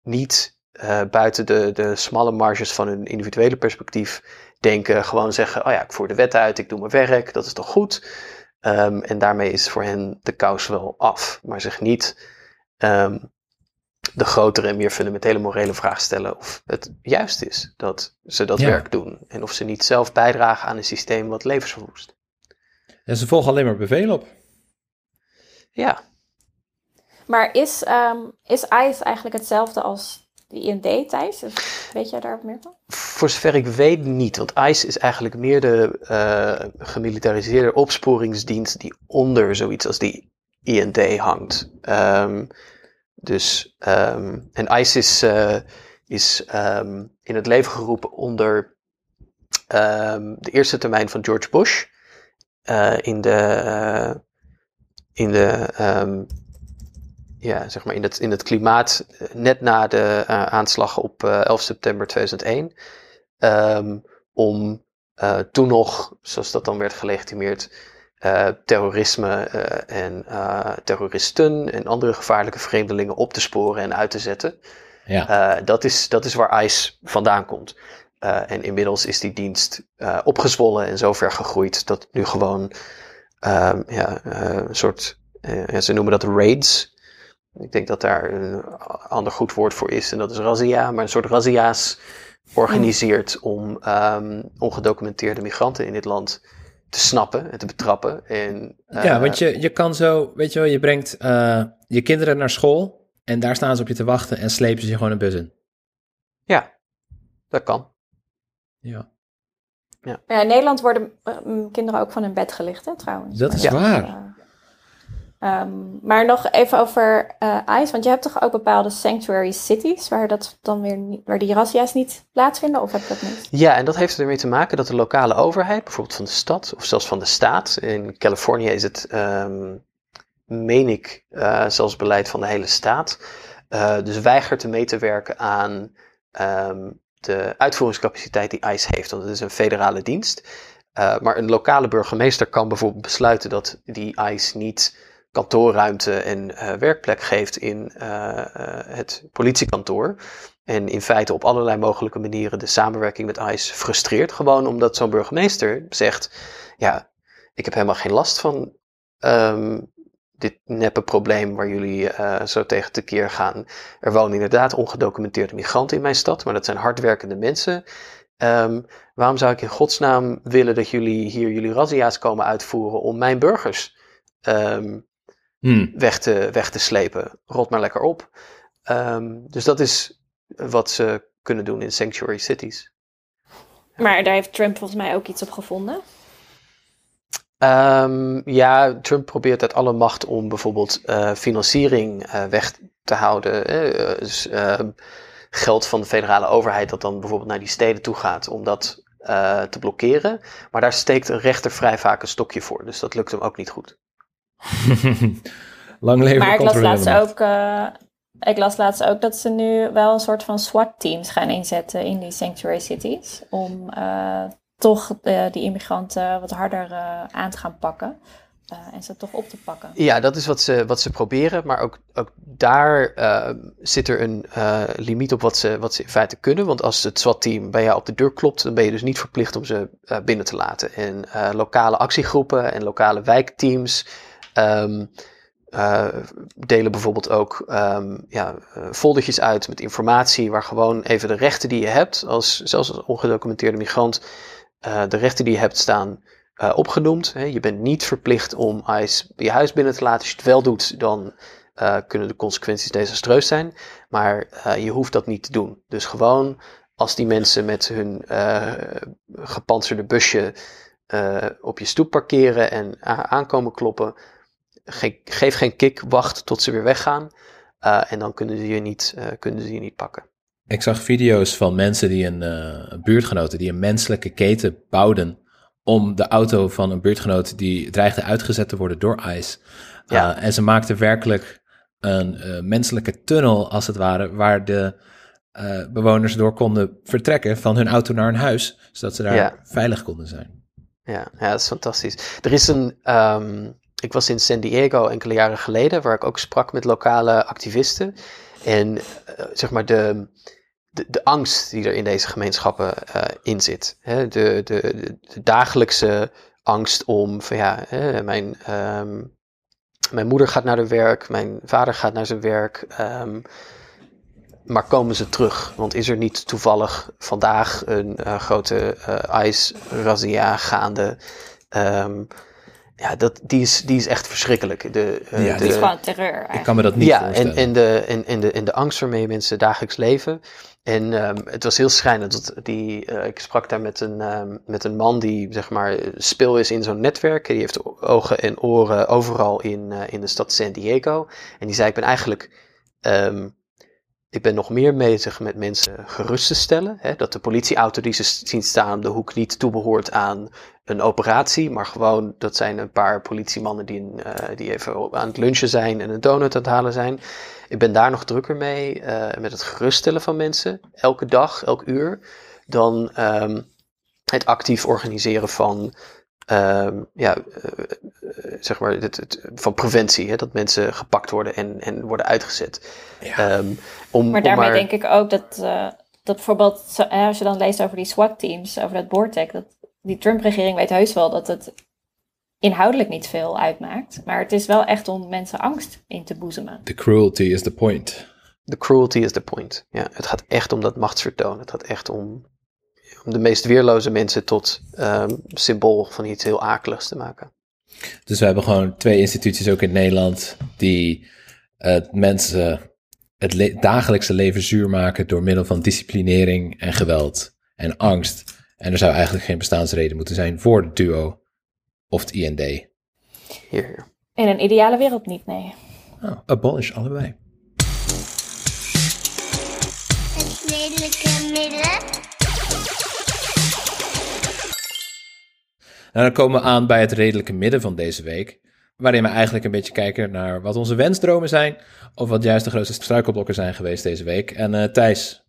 niet uh, buiten de, de smalle marges van hun individuele perspectief denken, gewoon zeggen: Oh ja, ik voer de wet uit, ik doe mijn werk, dat is toch goed. Um, en daarmee is voor hen de kous wel af, maar zich niet um, de grotere en meer fundamentele morele vraag stellen of het juist is dat ze dat Ja. werk doen. En of ze niet zelf bijdragen aan een systeem wat levens verwoest. En ze volgen alleen maar bevelen op. Ja, Maar is, ehm, is ICE eigenlijk hetzelfde als de IND, Thijs? Weet jij daar meer van? voor zover ik weet niet. Want ICE is eigenlijk meer de eh, gemilitariseerde opsporingsdienst die onder zoiets als die IND hangt. Ehm, dus, ehm, en ICE is, eh, is ehm, in het leven geroepen onder de eerste termijn van George Bush. eh, in de, in de ja, zeg maar in het, in het klimaat eh, net na de eh, aanslag op eh, 11 september 2001. ehm, om toen nog, zoals dat dan werd gelegitimeerd, terrorisme en terroristen en andere gevaarlijke vreemdelingen op te sporen en uit te zetten. Ja. Dat, is, dat is waar ICE vandaan komt. En inmiddels is die dienst opgezwollen en zo ver gegroeid dat nu gewoon ehm, ja, een soort, ja, ze noemen dat raids. Ik denk dat daar een ander goed woord voor is en dat is razzia, maar een soort razzia's organiseert om ehm, ongedocumenteerde migranten in dit land te snappen en te betrappen. En, eh, ja, want je, je kan zo, weet je wel, je brengt eh, je kinderen naar school en daar staan ze op je te wachten en slepen ze je gewoon een bus in. Ja, dat kan. Ja. Ja, in Nederland worden eh, kinderen ook van hun bed gelicht, hè, trouwens. Dat is Ja. waar. Eh, ehm, maar nog even over eh ICE, want je hebt toch ook bepaalde sanctuary cities waar, dat dan weer niet, waar die razzia's niet plaatsvinden, of heb ik dat niet? Ja, en dat heeft ermee te maken dat de lokale overheid, bijvoorbeeld van de stad of zelfs van de staat, in Californië is het, ehm, meen ik, eh, zelfs beleid van de hele staat, eh, dus weigert mee te werken aan ehm, de uitvoeringscapaciteit die ICE heeft, want het is een federale dienst. Maar een lokale burgemeester kan bijvoorbeeld besluiten dat die ICE niet kantoorruimte en eh, werkplek geeft in eh, eh, het politiekantoor. En in feite op allerlei mogelijke manieren de samenwerking met ICE frustreert. Gewoon omdat zo'n burgemeester zegt: Ja, ik heb helemaal geen last van ehm, dit neppe probleem waar jullie zo tegen tekeer gaan. Er wonen inderdaad ongedocumenteerde migranten in mijn stad, maar dat zijn hardwerkende mensen. Ehm, waarom zou ik in godsnaam willen dat jullie hier jullie razzia's komen uitvoeren om mijn burgers ehm, Hm. weg, te, weg te slepen? Rot maar lekker op. Ehm, dus dat is wat ze kunnen doen in sanctuary cities. Maar daar heeft Trump volgens mij ook iets op gevonden. Ehm, ja, Trump probeert uit alle macht om bijvoorbeeld eh, financiering eh, weg te houden. eh, dus ehm, geld van de federale overheid dat dan bijvoorbeeld naar die steden toe gaat om dat eh, te blokkeren. Maar daar steekt een rechter vrij vaak een stokje voor. Dus dat lukt hem ook niet goed. Lang leven Maar ik las, laatst macht. ook, eh, ik las laatst ook dat ze nu wel een soort van SWAT-teams gaan inzetten in die sanctuary cities. Om eh, toch eh, die immigranten wat harder eh, aan te gaan pakken. eh, en ze toch op te pakken. Ja, dat is wat ze, wat ze proberen. Maar ook, ook daar eh, zit er een eh, limiet op wat ze, wat ze in feite kunnen. Want als het SWAT-team bij jou op de deur klopt, dan ben je dus niet verplicht om ze eh, binnen te laten. En eh, lokale actiegroepen en lokale wijkteams ehm, eh, delen bijvoorbeeld ook ehm, ja, eh, foldertjes uit met informatie waar gewoon even de rechten die je hebt, als, zelfs als ongedocumenteerde migrant, eh, de rechten die je hebt staan eh, opgenoemd. Hè. Je bent niet verplicht om ICE je huis binnen te laten. Als je het wel doet, dan kunnen de consequenties desastreus zijn. Maar je hoeft dat niet te doen. Dus gewoon als die mensen met hun gepantserde busje op je stoep parkeren en aankomen kloppen, ge- geef geen kick, wacht tot ze weer weggaan. Eh, en dan kunnen ze je niet, eh, kunnen ze je niet pakken. Ik zag video's van mensen die een buurtgenoten die een menselijke keten bouwden om de auto van een buurtgenoot die dreigde uitgezet te worden door ICE. Ja. Uh, en ze maakten werkelijk een menselijke tunnel, als het ware, waar de bewoners door konden vertrekken van hun auto naar hun huis, zodat ze daar Ja. veilig konden zijn. Ja, ja, dat is fantastisch. Er is een. ehm, ik was in San Diego enkele jaren geleden, waar ik ook sprak met lokale activisten. En eh, zeg maar de, de, de angst die er in deze gemeenschappen eh, in zit. Hè? De, de, de, dagelijkse angst om van ja, hè, mijn, ehm, mijn moeder gaat naar haar werk, mijn vader gaat naar zijn werk. ehm, maar komen ze terug? Want is er niet toevallig vandaag een eh, grote uh, ice-razzia gaande? Ehm, ja, dat, die, is, die is echt verschrikkelijk. De, eh, Ja, de, Het is gewoon terreur eigenlijk. Ik kan me dat niet ja, voorstellen. en, en, de, en, en, de, en de angst waarmee mensen dagelijks leven. En ehm, het was heel schrijnend. Dat die, eh, ik sprak daar met een, ehm, met een man die zeg maar speel is in zo'n netwerk. Die heeft ogen en oren overal in, eh, in de stad San Diego. En die zei: Ik ben eigenlijk. ehm, ik ben nog meer bezig met mensen gerust te stellen. Hè, dat de politieauto die ze zien staan, de hoek niet toebehoort aan een operatie. Maar gewoon, dat zijn een paar politiemannen die, eh, die even aan het lunchen zijn en een donut aan het halen zijn. Ik ben daar nog drukker mee, eh, met het geruststellen van mensen. Elke dag, elk uur. Dan ehm, het actief organiseren van, ehm, ja, eh, eh, zeg maar, het, het- van preventie. Hè, dat mensen gepakt worden en, en worden uitgezet. Ja. Ehm, om, Maar om daarmee denk ik ook dat, eh, dat bijvoorbeeld, als je dan leest over die SWAT-teams, over dat Boortec, dat die Trump-regering weet heus wel dat het inhoudelijk niet veel uitmaakt. Maar het is wel echt om mensen angst in te boezemen. The cruelty is the point. The cruelty is the point. Ja, het gaat echt om dat machtsvertoon. Het gaat echt om, om de meest weerloze mensen tot ehm, symbool van iets heel akeligs te maken. Dus we hebben gewoon twee instituties ook in Nederland die eh, mensen het le- dagelijkse leven zuur maken door middel van disciplinering en geweld en angst. En er zou eigenlijk geen bestaansreden moeten zijn voor het duo of het IND. Hier, hier. In een ideale wereld niet, nee. Oh, abolish allebei. Nou, dan komen we aan bij het redelijke midden van deze week. Waarin we eigenlijk een beetje kijken naar wat onze wensdromen zijn. Of wat juist de grootste struikelblokken zijn geweest deze week. En eh, Thijs,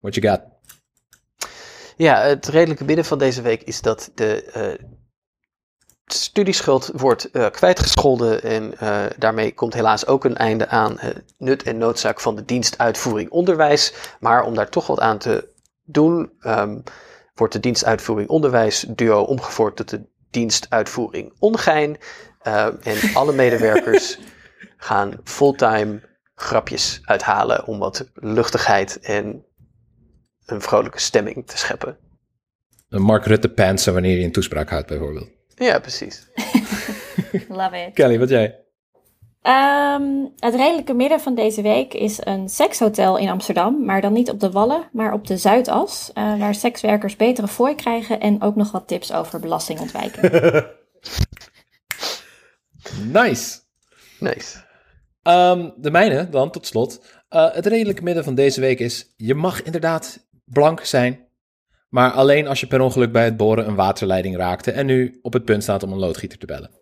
what you got? Ja, het redelijke midden van deze week is dat de eh, studieschuld wordt eh, kwijtgescholden. En daarmee komt helaas ook een einde aan nut en noodzaak van de dienstuitvoering onderwijs. Maar om daar toch wat aan te doen, ehm, wordt de dienstuitvoering onderwijs duo omgevormd tot de dienstuitvoering ongein. Ehm, en alle medewerkers gaan fulltime grapjes uithalen om wat luchtigheid en een vrolijke stemming te scheppen. Een Mark Rutte pantsen wanneer hij een toespraak houdt bijvoorbeeld. Ja, precies. Love it. Kelly, wat jij? Ehm, het redelijke midden van deze week is een sekshotel in Amsterdam, maar dan niet op de Wallen, maar op de Zuidas, eh, waar sekswerkers betere fooi krijgen en ook nog wat tips over belastingontwijking. Nice. Nice. Ehm, de mijne dan, tot slot. Eh, het redelijke midden van deze week is... je mag inderdaad blank zijn... maar alleen als je per ongeluk bij het boren een waterleiding raakte... en nu op het punt staat om een loodgieter te bellen.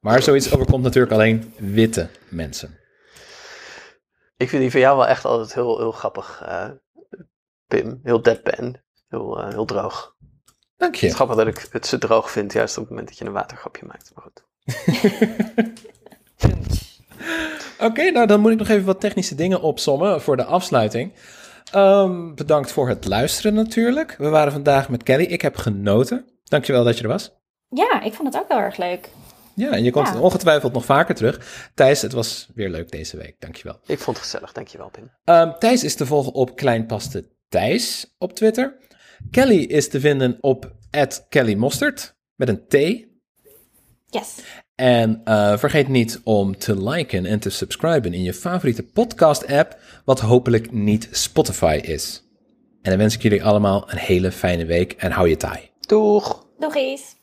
Maar zoiets overkomt natuurlijk alleen witte mensen. Ik vind die van jou wel echt altijd heel, heel grappig, eh, Pim. Heel deadpan. Heel, eh, heel droog. Dank Het is je. grappig dat ik het zo droog vind, juist op het moment dat je een watergrapje maakt. Maar goed. Oké, nou dan moet ik nog even wat technische dingen opsommen voor de afsluiting. Ehm, bedankt voor het luisteren natuurlijk. We waren vandaag met Kelly. Ik heb genoten. Dankjewel dat je er was. ja, ik vond het ook heel erg leuk. Ja, en je komt Ja. ongetwijfeld nog vaker terug. Thijs, het was weer leuk deze week. Dankjewel. Ik vond het gezellig, dankjewel Pim. Ehm Thijs is te volgen op Kleinpaste Thijs op Twitter. Kelly is te vinden op @kellymosterd met een T. Yes. En eh, vergeet niet om te liken en te subscriben in je favoriete podcast-app, wat hopelijk niet Spotify is. En dan wens ik jullie allemaal een hele fijne week en hou je taai. Doeg! Nog eens.